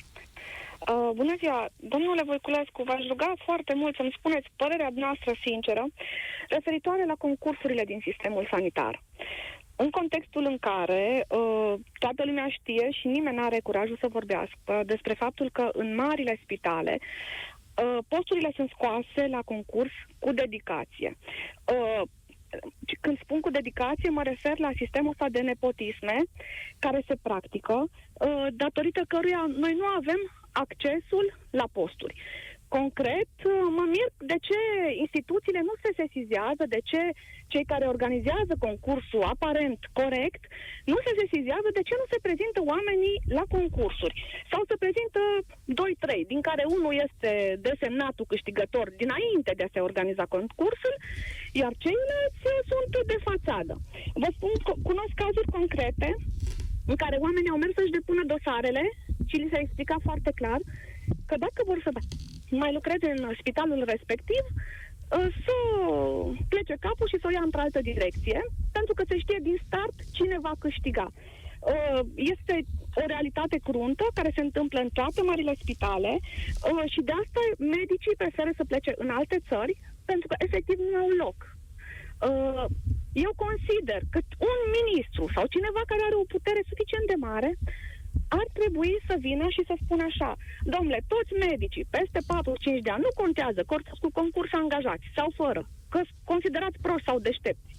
Uh, bună ziua! Domnule Voiculescu, v-aș ruga foarte mult să-mi spuneți părerea noastră sinceră referitoare la concursurile din sistemul sanitar. În contextul în care uh, toată lumea știe și nimeni nu are curajul să vorbească despre faptul că în marile spitale uh, posturile sunt scoase la concurs cu dedicație. Uh, când spun cu dedicație, mă refer la sistemul ăsta de nepotisme care se practică, uh, datorită căruia noi nu avem accesul la posturi. Concret, uh, mă mir de ce instituțiile nu se sesizează, de ce cei care organizează concursul aparent corect nu se sesizează, de ce nu se prezintă oamenii la concursuri. Sau se prezintă 2-3, din care unul este desemnatul câștigător dinainte de a se organiza concursul, iar ceilalți uh, sunt de fațadă. Vă spun, că cunosc cazuri concrete în care oamenii au mers să-și depună dosarele și li s-a explicat foarte clar că dacă vor să mai lucreze în spitalul respectiv, uh, să plece capul și să o ia într-o altă direcție, pentru că se știe din start cine va câștiga. Uh, Este o realitate cruntă care se întâmplă în toate marile spitale uh, și de asta medicii preferă să plece în alte țări pentru că efectiv nu au loc. Uh, Eu consider că un ministru sau cineva care are o putere suficient de mare ar trebui să vină și să spună așa, domnule, toți medicii peste 45 de ani, nu contează cor- cu concurs angajați sau fără, că sunt considerați proști sau deștepți,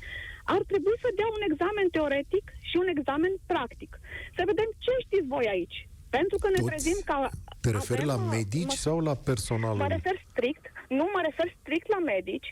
ar trebui să dea un examen teoretic și un examen practic. Să vedem ce știți voi aici. Pentru că ne Toți? trezim ca... Te referi avem, la uh, medici mă- sau la personalul? Mă refer strict, nu mă refer strict la medici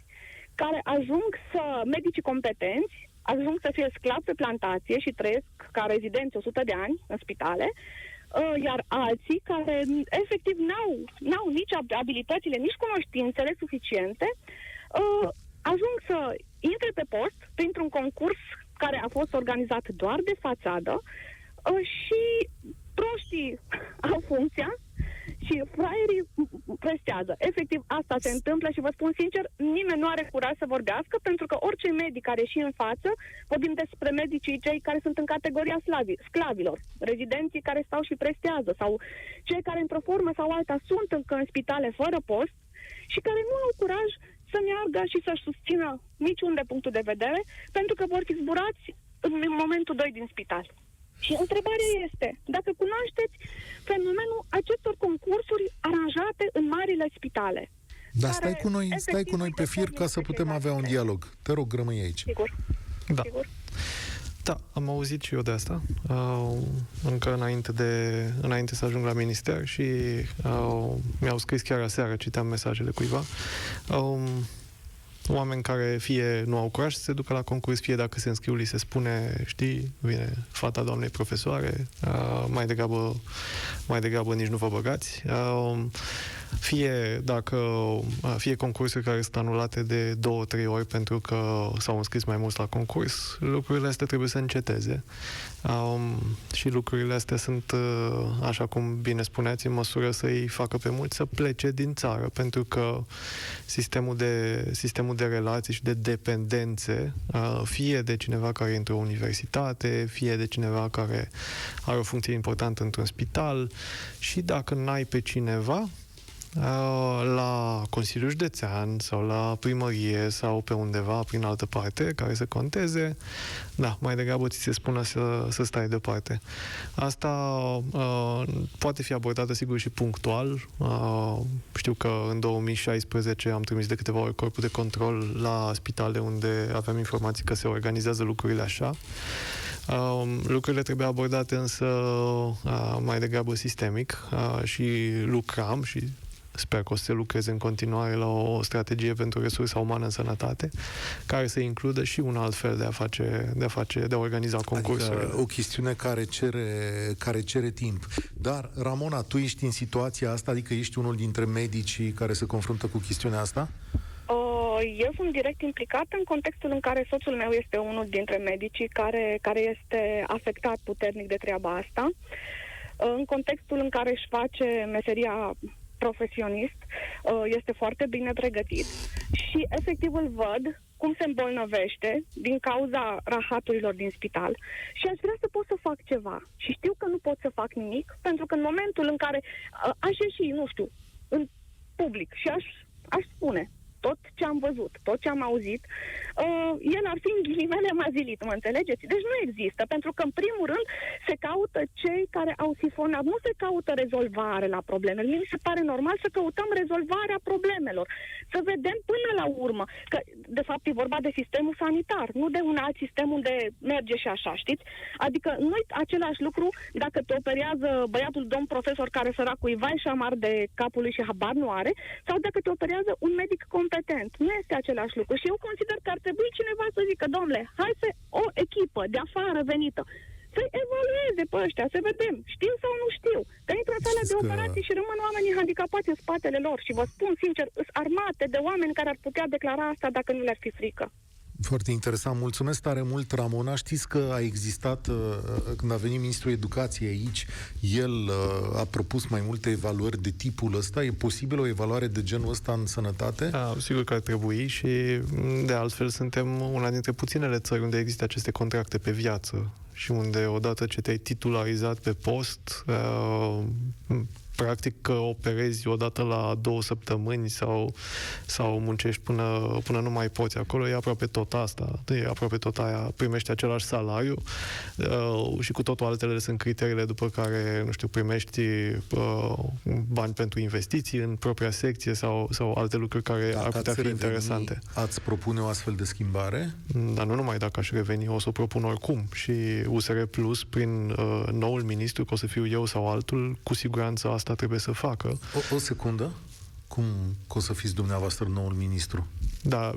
care ajung să, medicii competenți, ajung să fie sclavi pe plantație și trăiesc ca rezidenți 100 de ani în spitale, uh, iar alții care m, efectiv n-au, n-au nici ab- abilitățile, nici cunoștințele suficiente, uh, ajung să intre pe post printr-un concurs care a fost organizat doar de fațadă uh, și proștii au funcția și fraierii prestează. Efectiv, asta se întâmplă și vă spun sincer, nimeni nu are curaj să vorbească pentru că orice medic care și în față, vorbim despre medicii cei care sunt în categoria slavi, sclavilor, rezidenții care stau și prestează sau cei care într-o formă sau alta sunt încă în spitale fără post și care nu au curaj să meargă și să-și susțină niciun de punctul de vedere, pentru că vor fi zburați în momentul 2 din spital. Și întrebarea este, dacă cunoașteți fenomenul acestor concursuri aranjate în marile spitale. Dar care stai cu noi, stai efectiv cu noi pe îi fir ca să determină putem pe avea un ceilalți. dialog. Te rog, rămâi aici. Sigur, Da. sigur. Da, am auzit și eu de asta, uh, încă înainte, de, înainte să ajung la minister și uh, mi-au scris chiar aseară, citeam mesajele cuiva, um, oameni care fie nu au curaj să se ducă la concurs, fie dacă se înscriu, li se spune, știi, vine fata doamnei profesoare, uh, mai degrabă, mai degrabă nici nu vă băgați. Uh, fie dacă uh, fie concursuri care sunt anulate de două, trei ori pentru că s-au înscris mai mulți la concurs, lucrurile astea trebuie să înceteze. Um, și lucrurile astea sunt, uh, așa cum bine spuneați, în măsură să-i facă pe mulți să plece din țară, pentru că sistemul de, sistemul de relații și de dependențe, uh, fie de cineva care e într-o universitate, fie de cineva care are o funcție importantă într-un spital, și dacă n-ai pe cineva, Uh, la Consiliul Județean sau la primărie sau pe undeva prin altă parte care să conteze, da, mai degrabă ți se spune să, să stai deoparte. Asta uh, poate fi abordată, sigur, și punctual. Uh, știu că în 2016 am trimis de câteva ori corpul de control la spitale unde aveam informații că se organizează lucrurile așa. Uh, lucrurile trebuie abordate însă uh, mai degrabă sistemic uh, și lucram și sper că o să se lucreze în continuare la o strategie pentru resursa umană în sănătate, care să includă și un alt fel de a face, de a, face, de a organiza concursuri. Adică o chestiune care cere, care cere timp. Dar, Ramona, tu ești în situația asta, adică ești unul dintre medicii care se confruntă cu chestiunea asta? Uh, Eu sunt direct implicată în contextul în care soțul meu este unul dintre medicii care, care este afectat puternic de treaba asta. Uh, În contextul în care își face meseria profesionist, uh, este foarte bine pregătit și efectiv îl văd cum se îmbolnăvește din cauza rahaturilor din spital și aș vrea să pot să fac ceva. Și știu că nu pot să fac nimic, pentru că în momentul în care uh, aș ieși, nu știu, în public și aș, aș spune tot ce am văzut, tot ce am auzit, uh, el ar fi în ghilimele mazilit, mă înțelegeți? Deci nu există, pentru că în primul rând se caută cei care au sifonat, nu se caută rezolvare la probleme. Mie mi se pare normal să căutăm rezolvarea problemelor, să vedem până la urmă că de fapt e vorba de sistemul sanitar, nu de un alt sistem unde merge și așa, știți? Adică nu același lucru dacă te operează băiatul domn profesor care săracul îi vai și șamar de capul lui și habar nu are, sau dacă te operează un medic competent. Nu este același lucru. Și eu consider că ar trebui cineva să zică, domnule, hai să o echipă de afară venită să evalueze pe ăștia, să vedem, știu sau nu știu. Că intră în sala de că- operații și rămân oamenii handicapați în spatele lor. Și vă spun sincer, sunt armate de oameni care ar putea declara asta dacă nu le-ar fi frică. Foarte interesant. Mulțumesc tare mult, Ramona. Știți că a existat, uh, când a venit Ministrul Educației aici, el uh, a propus mai multe evaluări de tipul ăsta. E posibil o evaluare de genul ăsta în sănătate? Da, sigur că ar trebui și, de altfel, suntem una dintre puținele țări unde există aceste contracte pe viață și unde, odată ce te-ai titularizat pe post, uh, practic că operezi odată la două săptămâni sau, sau muncești până, până nu mai poți acolo, e aproape tot asta, e aproape tot aia, primești același salariu uh, și cu totul altele sunt criteriile după care, nu știu, primești uh, bani pentru investiții în propria secție sau, sau alte lucruri care ar putea ați fi reveni, interesante. Ați propune o astfel de schimbare? Dar nu numai dacă aș reveni, o să o propun oricum. Și USR Plus, prin uh, noul ministru, că o să fiu eu sau altul, cu siguranță asta trebuie să facă. O, o secundă. Cum că o să fiți dumneavoastră noul ministru? Da,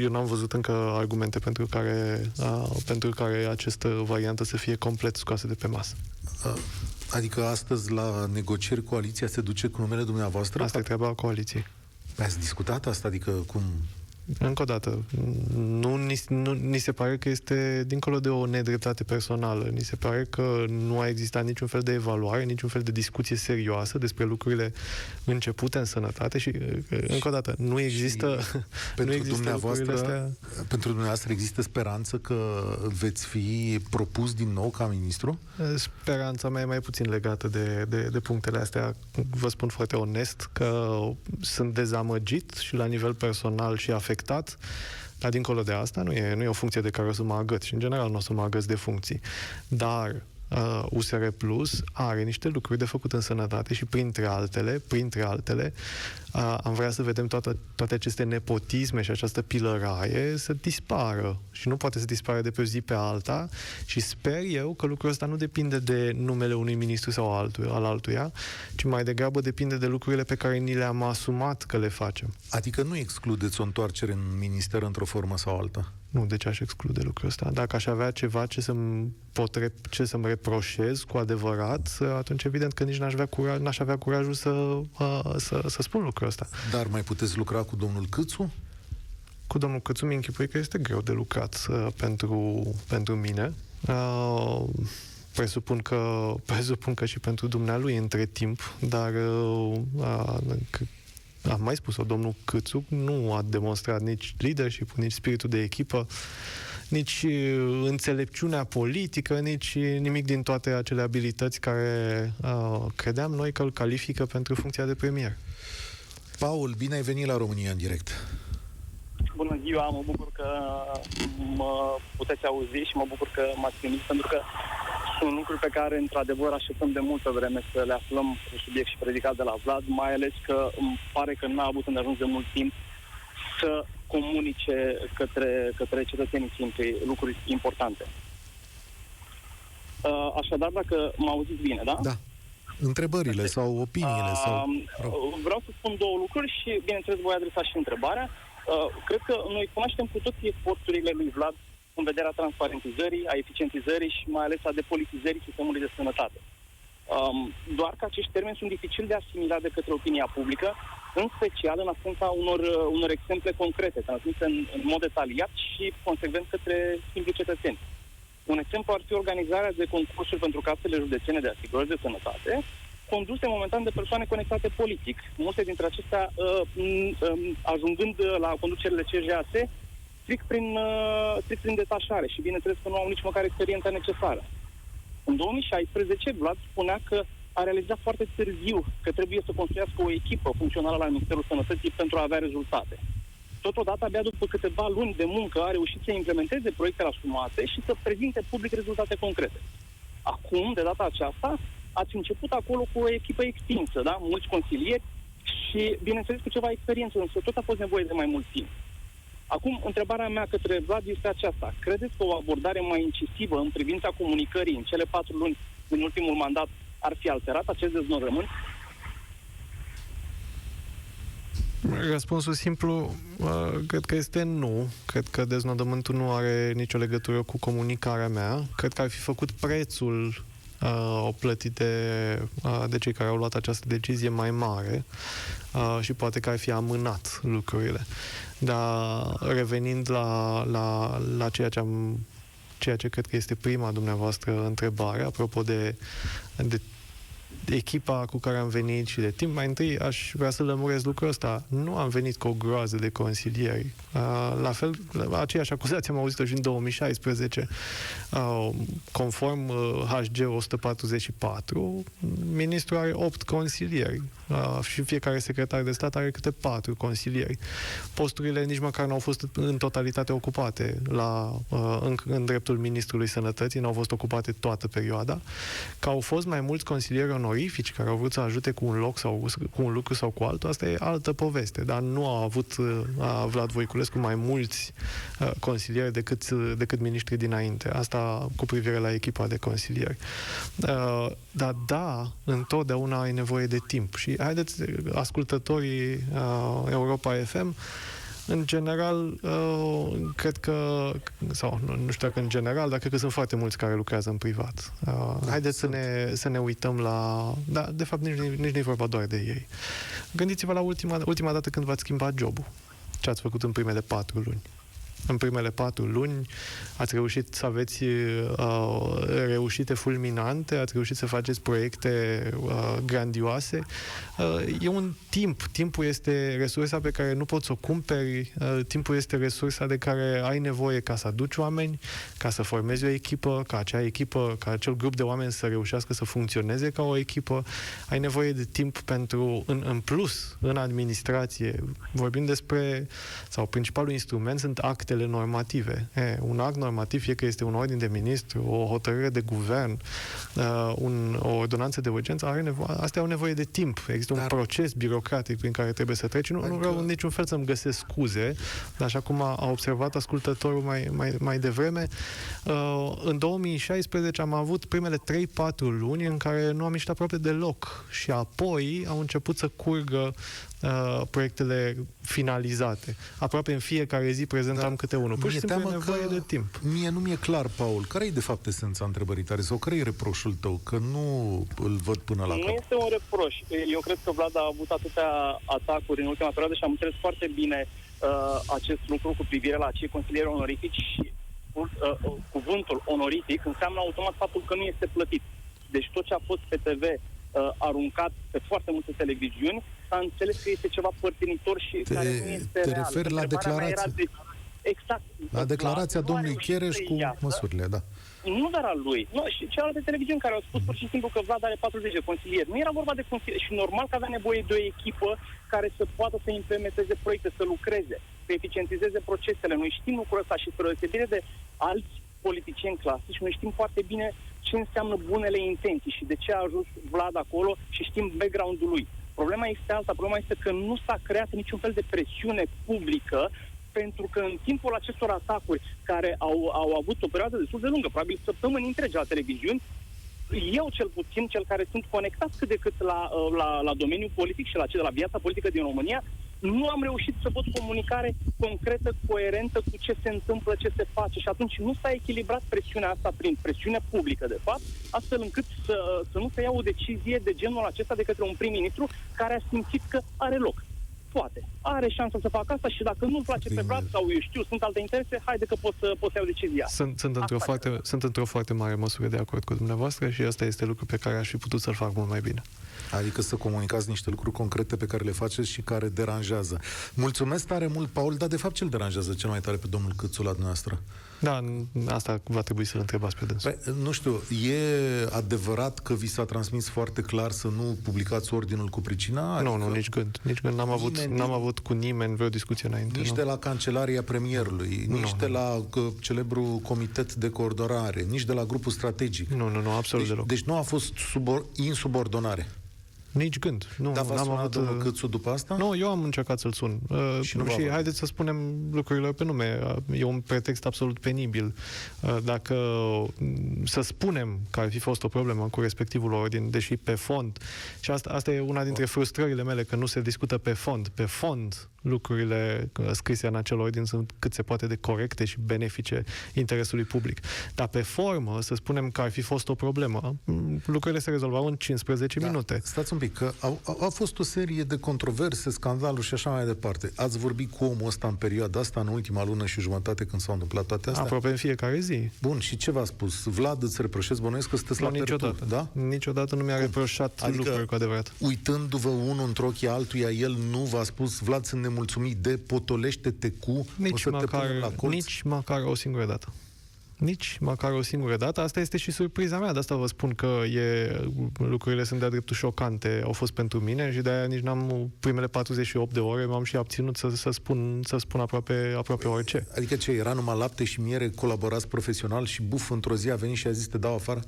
eu n-am văzut încă argumente pentru care, uh, pentru care această variantă să fie complet scoasă de pe masă. Uh, Adică astăzi la negocieri coaliția se duce cu numele dumneavoastră? Asta e treaba coaliției. Ați discutat asta? Adică cum... încă o dată, nu ni, nu, ni se pare că este dincolo de o nedreptate personală. Ni se pare că nu a existat niciun fel de evaluare, niciun fel de discuție serioasă despre lucrurile începute în sănătate și, încă o dată, nu există, Și nu pentru există dumneavoastră, lucrurile astea. pentru dumneavoastră există speranță că veți fi propus din nou ca ministru? Speranța mea e mai puțin legată de, de, de punctele astea. Vă spun foarte onest că sunt dezamăgit și la nivel personal și afectat, dar dincolo de asta nu e, nu e o funcție de care o să mă agăt și în general nu o să mă agăt de funcții. Dar uh, USR Plus are niște lucruri de făcut în sănătate și printre altele, printre altele, uh, am vrea să vedem toate, toate aceste nepotisme și această pilăraie să dispară și nu poate să dispară de pe o zi pe alta și sper eu că lucrul ăsta nu depinde de numele unui ministru sau altul, al altuia, ci mai degrabă depinde de lucrurile pe care ni le-am asumat că le facem. Adică nu excludeți o întoarcere în minister într-o formă sau alta? Nu, de ce aș exclude lucrul ăsta? Dacă aș avea ceva ce să-mi, pot rep- ce să-mi reproșez cu adevărat, atunci evident că nici n-aș avea, curaj, n-aș avea curajul să, uh, să, să spun lucrul ăsta. Dar mai puteți lucra cu domnul Câțu? Cu domnul Cățu mi închipui că este greu de lucrat uh, pentru, pentru mine. Uh, presupun că, presupun că și pentru dumnealui între timp, dar uh, uh, am mai spus-o, domnul Câțu nu a demonstrat nici leadership, nici spiritul de echipă, nici uh, înțelepciunea politică, nici nimic din toate acele abilități care uh, credeam noi că îl califică pentru funcția de premier. Paul, bine ai venit la România în direct. Bună ziua, mă bucur că mă puteți auzi și mă bucur că m-ați primit, pentru că sunt lucruri pe care, într-adevăr, așteptăm de multă vreme să le aflăm pe subiect și predicat de la Vlad, mai ales că îmi pare că n-a avut îndeajuns de mult timp să comunice către, către cetățenii simpli lucruri importante. Uh, Așadar, dacă mă auziți bine, da? Da. Întrebările sau opiniile sau... Uh, vreau să spun două lucruri și, bineînțeles, voi adresa și întrebarea. Uh, cred că noi cunoaștem cu toții eforturile lui Vlad în vederea transparentizării, a eficientizării și mai ales a depolitizării sistemului de sănătate. Um, doar că acești termeni sunt dificil de asimilat de către opinia publică, în special în absența unor, uh, unor exemple concrete, transmise în, în mod detaliat și consecvent către simpli cetățeni. Un exemplu ar fi organizarea de concursuri pentru casele județene de asigurări de sănătate, conduse momentan de persoane conectate politic, multe dintre acestea uh, uh, ajungând la conducerile CJAS strict prin, uh, strict prin detașare și bineînțeles că nu au nici măcar experiența necesară. În 2016, Vlad spunea că a realizat foarte târziu că trebuie să construiască o echipă funcțională la Ministerul Sănătății pentru a avea rezultate. Totodată, abia după câteva luni de muncă, a reușit să implementeze proiectele asumate și să prezinte public rezultate concrete. Acum, de data aceasta, ați început acolo cu o echipă extinsă, da? mulți consilieri și, bineînțeles, cu ceva experiență, însă tot a fost nevoie de mai mult timp. Acum, întrebarea mea către Vlad este aceasta. Credeți că o abordare mai incisivă în privința comunicării în cele patru luni din ultimul mandat ar fi alterat acest deznodământ? Răspunsul simplu, uh, cred că este nu. Cred că deznodământul nu are nicio legătură cu comunicarea mea. Cred că ar fi făcut prețul uh, o plătit de, uh, de cei care au luat această decizie mai mare uh, și poate că ar fi amânat lucrurile. Dar revenind la, la, la ceea ce am ceea ce cred că este prima dumneavoastră întrebare, apropo de, de echipa cu care am venit și de timp, mai întâi aș vrea să lămuresc lucrul ăsta. Nu am venit cu o groază de consilieri. La fel, aceeași acuzație am auzit-o și în 2016. Conform HG 144, ministrul are 8 consilieri și fiecare secretar de stat are câte 4 consilieri. Posturile nici măcar nu au fost în totalitate ocupate la, în, în dreptul ministrului sănătății, nu au fost ocupate toată perioada. Că au fost mai mulți consilieri onorifici care au vrut să ajute cu un loc sau cu un lucru sau cu altul, asta e altă poveste, dar nu a avut a Vlad Voiculescu mai mulți a, consilieri decât, decât miniștrii dinainte. Asta cu privire la echipa de consilieri. A, dar da, întotdeauna ai nevoie de timp și haideți, ascultătorii a, Europa FM, în general, uh, cred că, sau nu, nu știu dacă în general, dar cred că sunt foarte mulți care lucrează în privat. Uh, da, haideți să ne, să ne uităm la... Da, de fapt, nici, nici nu e vorba doar de ei. Gândiți-vă la ultima, ultima dată când v-ați schimbat jobul. ce ați făcut în primele patru luni. În primele patru luni ați reușit să aveți uh, reușite fulminante, ați reușit să faceți proiecte uh, grandioase. Uh, e un timp. Timpul este resursa pe care nu poți să o cumperi. Uh, timpul este resursa de care ai nevoie ca să aduci oameni, ca să formezi o echipă, ca acea echipă, ca acel grup de oameni să reușească să funcționeze ca o echipă. Ai nevoie de timp pentru, în, în plus, în administrație. Vorbim despre, sau principalul instrument sunt actele normative. E, un act normativ, fie că este un ordin de ministru, o hotărâre de guvern, uh, un, o ordonanță de urgență, are nevo- astea au nevoie de timp. Există Dar... un proces birocratic prin care trebuie să treci. Nu, adică... nu vreau în niciun fel să-mi găsesc scuze, dar așa cum a, a observat ascultătorul mai, mai, mai devreme, uh, în 2016 am avut primele 3-4 luni în care nu am ieșit aproape deloc și apoi au început să curgă uh, proiectele finalizate. Aproape în fiecare zi prezentam da. câte unul. Pur și simplu e nevoie de timp. Mie nu mi-e clar, Paul, care e de fapt esența întrebării tale sau care e reproșul tău? Că nu îl văd până la Nu cap. este un reproș. Eu cred că Vlad a avut atâtea atacuri în ultima perioadă și am înțeles foarte bine uh, acest lucru cu privire la cei consilieri onorifici și uh, uh, cuvântul onorific înseamnă automat faptul că nu este plătit. Deci tot ce a fost pe TV uh, aruncat pe foarte multe televiziuni, s-a înțeles că este ceva părtinitor și Te- care nu este te real. referi la Întrebarea mea declarație? Era de, exact. La declarația Nu a domnului reușit Chereș să cu iasă. măsurile, da. Nu doar al lui, nu, și celelalte televiziuni care au spus pur și simplu că Vlad are 40 de consilieri. Nu era vorba de consilieri și normal că avea nevoie de o echipă care să poată să implementeze proiecte, să lucreze, să eficientizeze procesele. Noi știm lucrul ăsta și spre deosebire de alți politicieni clasici, noi știm foarte bine ce înseamnă bunele intenții și de ce a ajuns Vlad acolo și știm background-ul lui. Problema este alta, problema este că nu s-a creat niciun fel de presiune publică pentru că în timpul acestor atacuri care au, au avut o perioadă destul de lungă, probabil săptămâni întregi la televiziuni, eu cel puțin, cel care sunt conectat cât de cât la, uh, la, la domeniul politic și la, ce- la viața politică din România, nu am reușit să văd comunicare concretă, coerentă cu ce se întâmplă, ce se face și atunci nu s-a echilibrat presiunea asta prin presiune publică, de fapt, astfel încât să, să nu se ia o decizie de genul acesta de către un prim-ministru care a simțit că are loc. Poate. Are șansa să facă asta și dacă nu-l place pe Vlad sau eu știu, sunt alte interese, haide că pot să, pot să iau decizia. Sunt, sunt, într-o Asta foarte, sunt într-o foarte mare măsură de acord cu dumneavoastră și ăsta este lucru pe care aș fi putut să-l fac mult mai bine. Adică să comunicați niște lucruri concrete pe care le faceți și care deranjează. Mulțumesc tare mult, Paul, dar de fapt ce îl deranjează cel mai tare pe domnul Câțu la dumneavoastră? Da, n- asta va trebui să-l întrebați pe dânsul. Păi, nu știu, e adevărat că vi s-a transmis foarte clar să nu publicați ordinul cu pricina? Nu, nu, nici gând. Nici gând. N-am avut, Nimeni n-am din- avut cu nimeni vreo discuție înainte. Nici nu. de la Cancelaria Premierului, Nu, nici nu. de la că, celebru Comitet de Coordonare, nici de la grupul strategic. Nu, nu, nu, absolut Deci, deloc. deci nu a fost subor, insubordonare. Nici gând. Nu, Dar nu, v-a n-am sunat avut... domnul uh, Câțu după asta? Nu, eu am încercat să-l sun. Uh, Și nu v-a și luat. haideți să spunem lucrurile pe nume. Uh, E un pretext absolut penibil. Uh, Dacă mm, să spunem că ar fi fost o problemă cu respectivul ordin, deși pe fond, și asta, asta e una dintre frustrările mele, că nu se discută pe fond. Pe fond, lucrurile uh, scrise în acel ordin sunt cât se poate de corecte și benefice interesului public. Dar pe formă, să spunem că ar fi fost o problemă, mm, lucrurile se rezolvau în 15 minute. Stați un pic, că au, au, au fost o serie de controverse, scandaluri și așa mai departe. Ați vorbit cu omul ăsta în perioada asta, în ultima lună și jumătate, când s-au întâmplat toate astea? Aproape în fiecare zi. Bun, și ce v-a spus? Vlad îți reproșez, bănuiesc că sunteți Nu, la niciodată. terturi, da? Niciodată nu mi-a reproșat Adică- lucruri cu adevărat. Uitându-vă unul într ochii altuia, el nu v-a spus, Vlad, sunt nemulțumit de potolește-te cu, o Nici să te punem la măcar, colț. nici măcar o singură dată. Nici măcar o singură dată. Asta este și surpriza mea. De asta vă spun că e, lucrurile sunt de-a dreptul șocante. Au fost pentru mine și de-aia nici n-am primele 48 de ore m-am și abținut să, să, spun, să spun aproape, aproape orice. Adică ce, era numai lapte și miere, colaborați profesional și buf, într-o zi a venit și a zis te dau afară?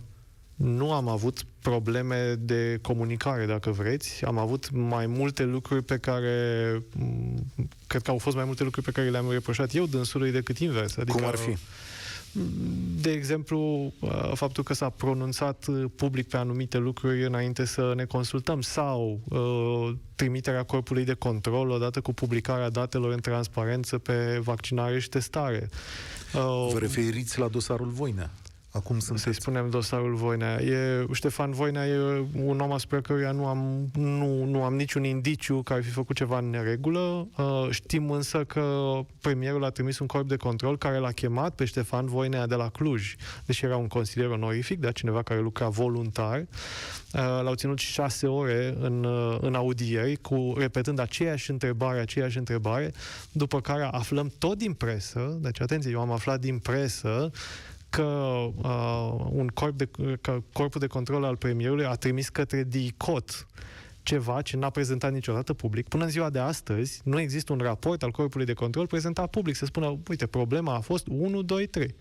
Nu am avut probleme de comunicare, dacă vreți. Am avut mai multe lucruri pe care... m, Cred că au fost mai multe lucruri pe care le-am reproșat eu dânsului decât invers. Adică, Cum ar fi? De exemplu, uh, faptul că s-a pronunțat uh, public pe anumite lucruri înainte să ne consultăm sau uh, trimiterea corpului de control odată cu publicarea datelor în transparență pe vaccinare și testare. Uh, Vă referiți la dosarul Voinea. Acum Să-i sunteți... spunem dosarul Voinea. E, Ștefan Voinea e un om asupra căruia nu am, nu, nu am niciun indiciu că ar fi făcut ceva în neregulă. Uh, știm însă că premierul a trimis un corp de control care l-a chemat pe Ștefan Voinea de la Cluj, deși era un consilier onorific, dar cineva care lucra voluntar. Uh, l-au ținut șase ore în, uh, în audieri, cu, repetând aceeași întrebare, aceeași întrebare, după care aflăm tot din presă, deci atenție, eu am aflat din presă că uh, un corp de, că corpul de control al premierului a trimis către DICOT ceva ce n-a prezentat niciodată public. Până în ziua de astăzi nu există un raport al corpului de control prezentat public să spună, uite, problema a fost 1, 2, 3.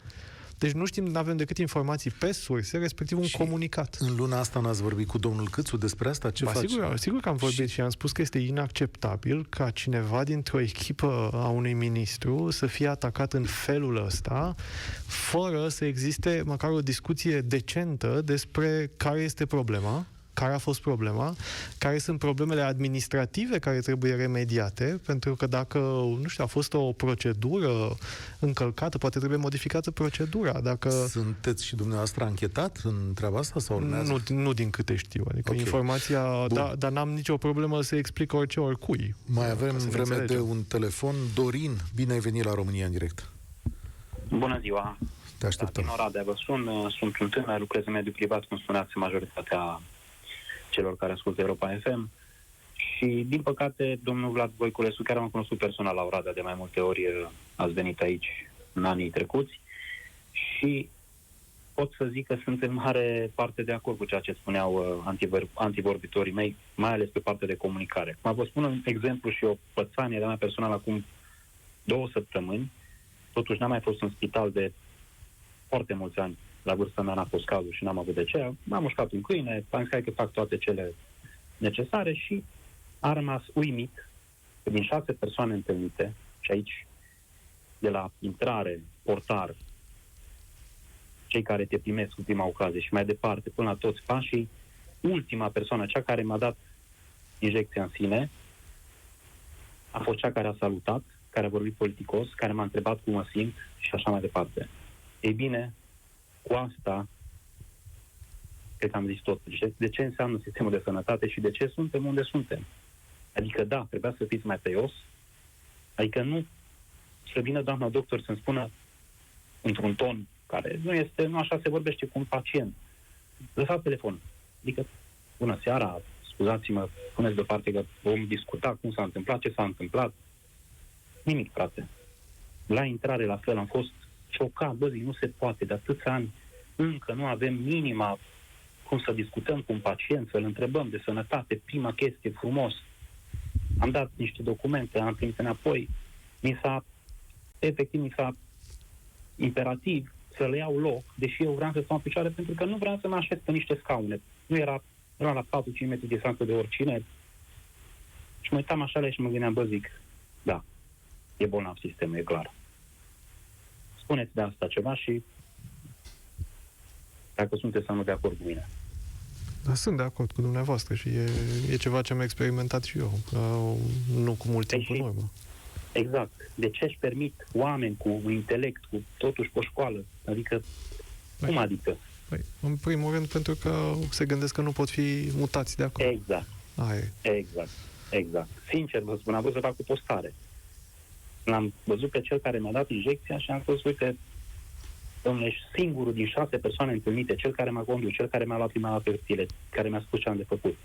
Deci nu știm, nu avem decât informații pe surse, respectiv un Și comunicat. În luna asta n-ați vorbit cu domnul Câțu despre asta? Ce ba, face? sigur, sigur că am vorbit și... și am spus că este inacceptabil ca cineva dintr-o echipă a unui ministru să fie atacat în felul ăsta, fără să existe măcar o discuție decentă despre care este problema, care a fost problema, care sunt problemele administrative care trebuie remediate, pentru că dacă, nu știu, a fost o procedură încălcată, poate trebuie modificată procedura. Dacă... Sunteți și dumneavoastră anchetat în treaba asta sau urmează? Nu, nu din câte știu. Adică Ok. informația, Bun. da, dar n-am nicio problemă să explic orice oricui. Mai avem Ca să ne vreme de înțelegem. un telefon. Dorin, bine ai venit la România în direct. Bună ziua! Te Da, așteptăm. din Oradea vă sun, uh, sunt un tânăr, lucrez în mediul privat, cum spuneați, majoritatea celor care ascultă Europa FM. Și, din păcate, domnul Vlad Voiculescu, care am cunoscut personal la Oradea de mai multe ori, uh, ați venit aici în anii trecuți și pot să zic că sunt în mare parte de acord cu ceea ce spuneau uh, antivor- antivorbitorii mei, mai ales pe partea de comunicare. Mă vă spun un exemplu și o pățanie de-a mea personală acum două săptămâni, totuși n-am mai fost în spital de foarte mulți ani. La vârsta mea n-a fost cazul și n-am avut de ce. M-am mușcat un câine, am zis hai că fac toate cele necesare și a rămas uimit că din șase persoane întâlnite, și aici, de la intrare, portar, cei care te primesc cu prima ocazie și mai departe, până la toți pașii, ultima persoană, cea care m-a dat injecția în sine, a fost cea care a salutat, care a vorbit politicos, care m-a întrebat cum mă simt și așa mai departe. Ei bine, cu asta, cred că am zis tot. De- De ce înseamnă sistemul de sănătate și de ce suntem unde suntem? Adică, da, trebuia să fiți mai tăios, adică nu să vină doamna doctor să-mi spună într-un ton care nu este, nu așa se vorbește cu un pacient. Lăsați telefon. Adică, bună seara, scuzați-mă, puneți deoparte că vom discuta cum s-a întâmplat, ce s-a întâmplat. Nimic, frate. La intrare, la fel, am fost șocat, bă, zic, nu se poate, de atâția ani încă nu avem minima cum să discutăm cu un pacient, să-l întrebăm de sănătate, prima chestie, frumos. Am dat niște documente, am primit înapoi, mi s-a, efectiv, mi s-a imperativ să le iau loc, deși eu vreau să stau în picioare, pentru că nu vreau să mă așez pe niște scaune. Nu era, era la 4-5 metri distanță de oricine. Și mă uitam așa și mă gândeam, bă, zic, da, e bolnav sistemul, e clar. Spuneți de asta ceva și dacă sunteți sau nu de acord cu mine. Da, sunt de acord cu dumneavoastră și e, e ceva ce am experimentat și eu, uh, nu cu mult timp Deși- în urmă. Exact. De ce își permit oameni cu intelect, cu totuși pe o școală? Adică, cum adică? Păi, în primul rând pentru că se gândesc că nu pot fi mutați de acolo. Exact, Aia e. exact, exact. Sincer vă spun, am vrut să fac o postare. L-am văzut pe cel care mi-a dat injecția și am spus, uite, domnule, ești singurul din șase persoane întâlnite, cel care m-a condus, cel care mi-a luat prima dată hârtiile, care mi-a spus ce am de făcut.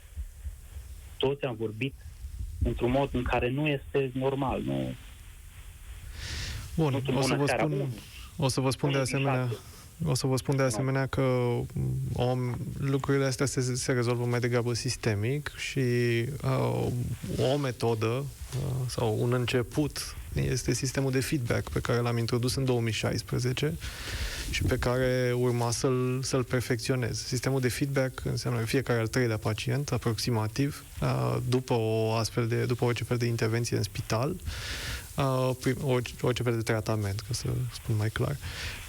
Toți am vorbit într-un mod în care nu este normal, nu... Bun, nu o să bună vă seara, spun, unul. o să vă spun de Unul din asemenea, șase. O să vă spun de asemenea că om, lucrurile astea se, se rezolvă mai degrabă sistemic și uh, o metodă uh, sau un început este sistemul de feedback pe care l-am introdus în 2016 și pe care urma să-l, să-l perfecționez. Sistemul de feedback înseamnă că fiecare al treilea pacient, aproximativ, uh, după o astfel de, după orice fel de intervenție în spital, uh, prim, orice, orice fel de tratament, ca să spun mai clar,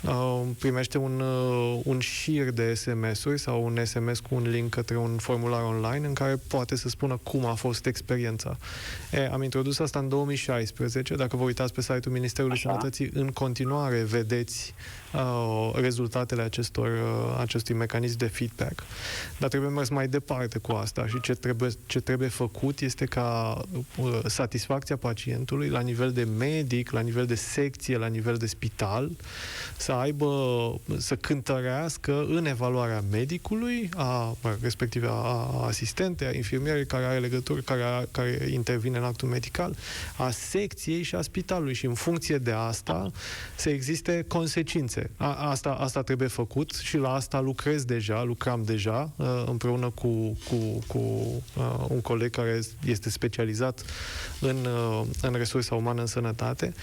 uh, primește un, uh, un șir de SMS-uri sau un SMS cu un link către un formular online în care poate să spună cum a fost experiența. E, am introdus asta în 2016. Dacă vă uitați pe site-ul Ministerului Așa. Sănătății, în continuare vedeți uh, rezultatele acestor, uh, acestui mecanism de feedback. Dar trebuie mers mai departe cu asta și ce trebuie, ce trebuie făcut este ca uh, satisfacția pacientului la nivel de medic, la nivel de secție, la nivel de spital, să aibă, să cântărească în evaluarea medicului, a, mă rog, respectiv a, a asistentei, a infirmierei care are legături, care, a, care intervine în actul medical, a secției și a spitalului și în funcție de asta să existe consecințe. A, asta, asta trebuie făcut și la asta lucrez deja, lucram deja uh, împreună cu, cu, cu uh, un coleg care este specializat în, uh, în resursa umană în sănătate,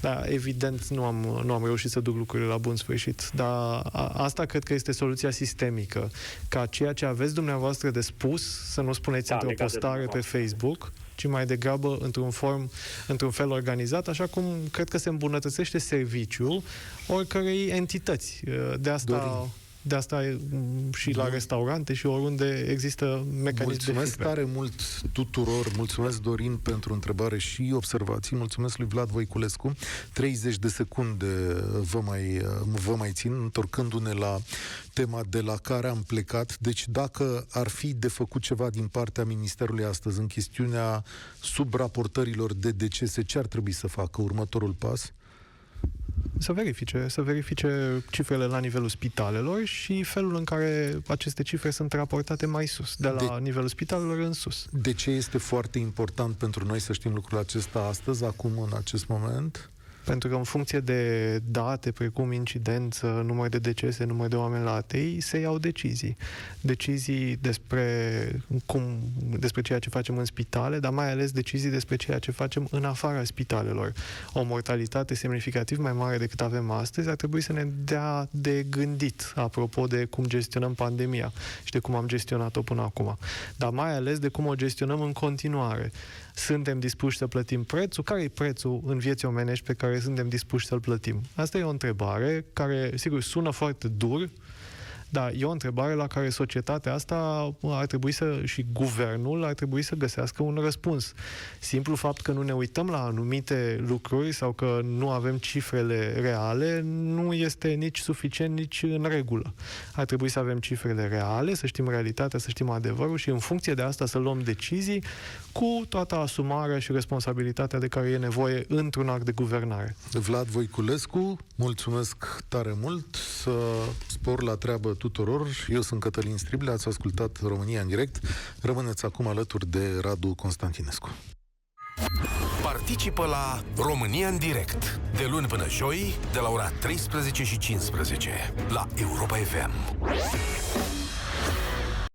dar evident nu am, nu am reușit să duc lucrurile la bun sfârșit. Dar a, asta cred că este soluția sistemică, ca ceea ce aveți dumneavoastră de spus să nu spuneți Da, într-o legat de postare pe dumneavoastră. Facebook, ci mai degrabă într-un form, într-un fel organizat, așa cum cred că se îmbunătățește serviciul oricărei entități. De asta, Dorin. De asta e, m, și la restaurante și oriunde există mecanism de Mulțumesc feedback. tare mult tuturor. Mulțumesc, Dorin, pentru întrebare și observații. Mulțumesc lui Vlad Voiculescu. 30 de secunde vă mai, vă mai țin, întorcându-ne la tema de la care am plecat. Deci dacă ar fi de făcut ceva din partea Ministerului astăzi în chestiunea subraportărilor de decese, ce ar trebui să facă următorul pas? Să verifice, să verifice cifrele la nivelul spitalelor și felul în care aceste cifre sunt raportate mai sus, de la De- nivelul spitalelor în sus. De ce este foarte important pentru noi să știm lucrul acesta astăzi, acum, în acest moment? Pentru că în funcție de date precum incidență, număr de decese, număr de oameni la ATI, se iau decizii. Decizii despre, cum, despre ceea ce facem în spitale, dar mai ales decizii despre ceea ce facem în afara spitalelor. O mortalitate semnificativ mai mare decât avem astăzi ar trebui să ne dea de gândit apropo de cum gestionăm pandemia și de cum am gestionat-o până acum. Dar mai ales de cum o gestionăm în continuare. Suntem dispuși să plătim prețul? Care e prețul în vieții omenești pe care suntem dispuși să-l plătim? Asta e o întrebare care, sigur, sună foarte dur, dar e o întrebare la care societatea asta ar trebui să, și guvernul ar trebui să găsească un răspuns. Simplu fapt că nu ne uităm la anumite lucruri sau că nu avem cifrele reale nu este nici suficient, nici în regulă. Ar trebui să avem cifrele reale, să știm realitatea, să știm adevărul și în funcție de asta să luăm decizii cu toată asumarea și responsabilitatea de care e nevoie într-un act de guvernare. Vlad Voiculescu, mulțumesc tare mult, să spor la treabă tuturor. Eu sunt Cătălin Strible, ați ascultat România în direct. Rămâneți acum alături de Radu Constantinescu. Participă la România în direct de luni până joi de la ora 13 și 15 la Europa FM.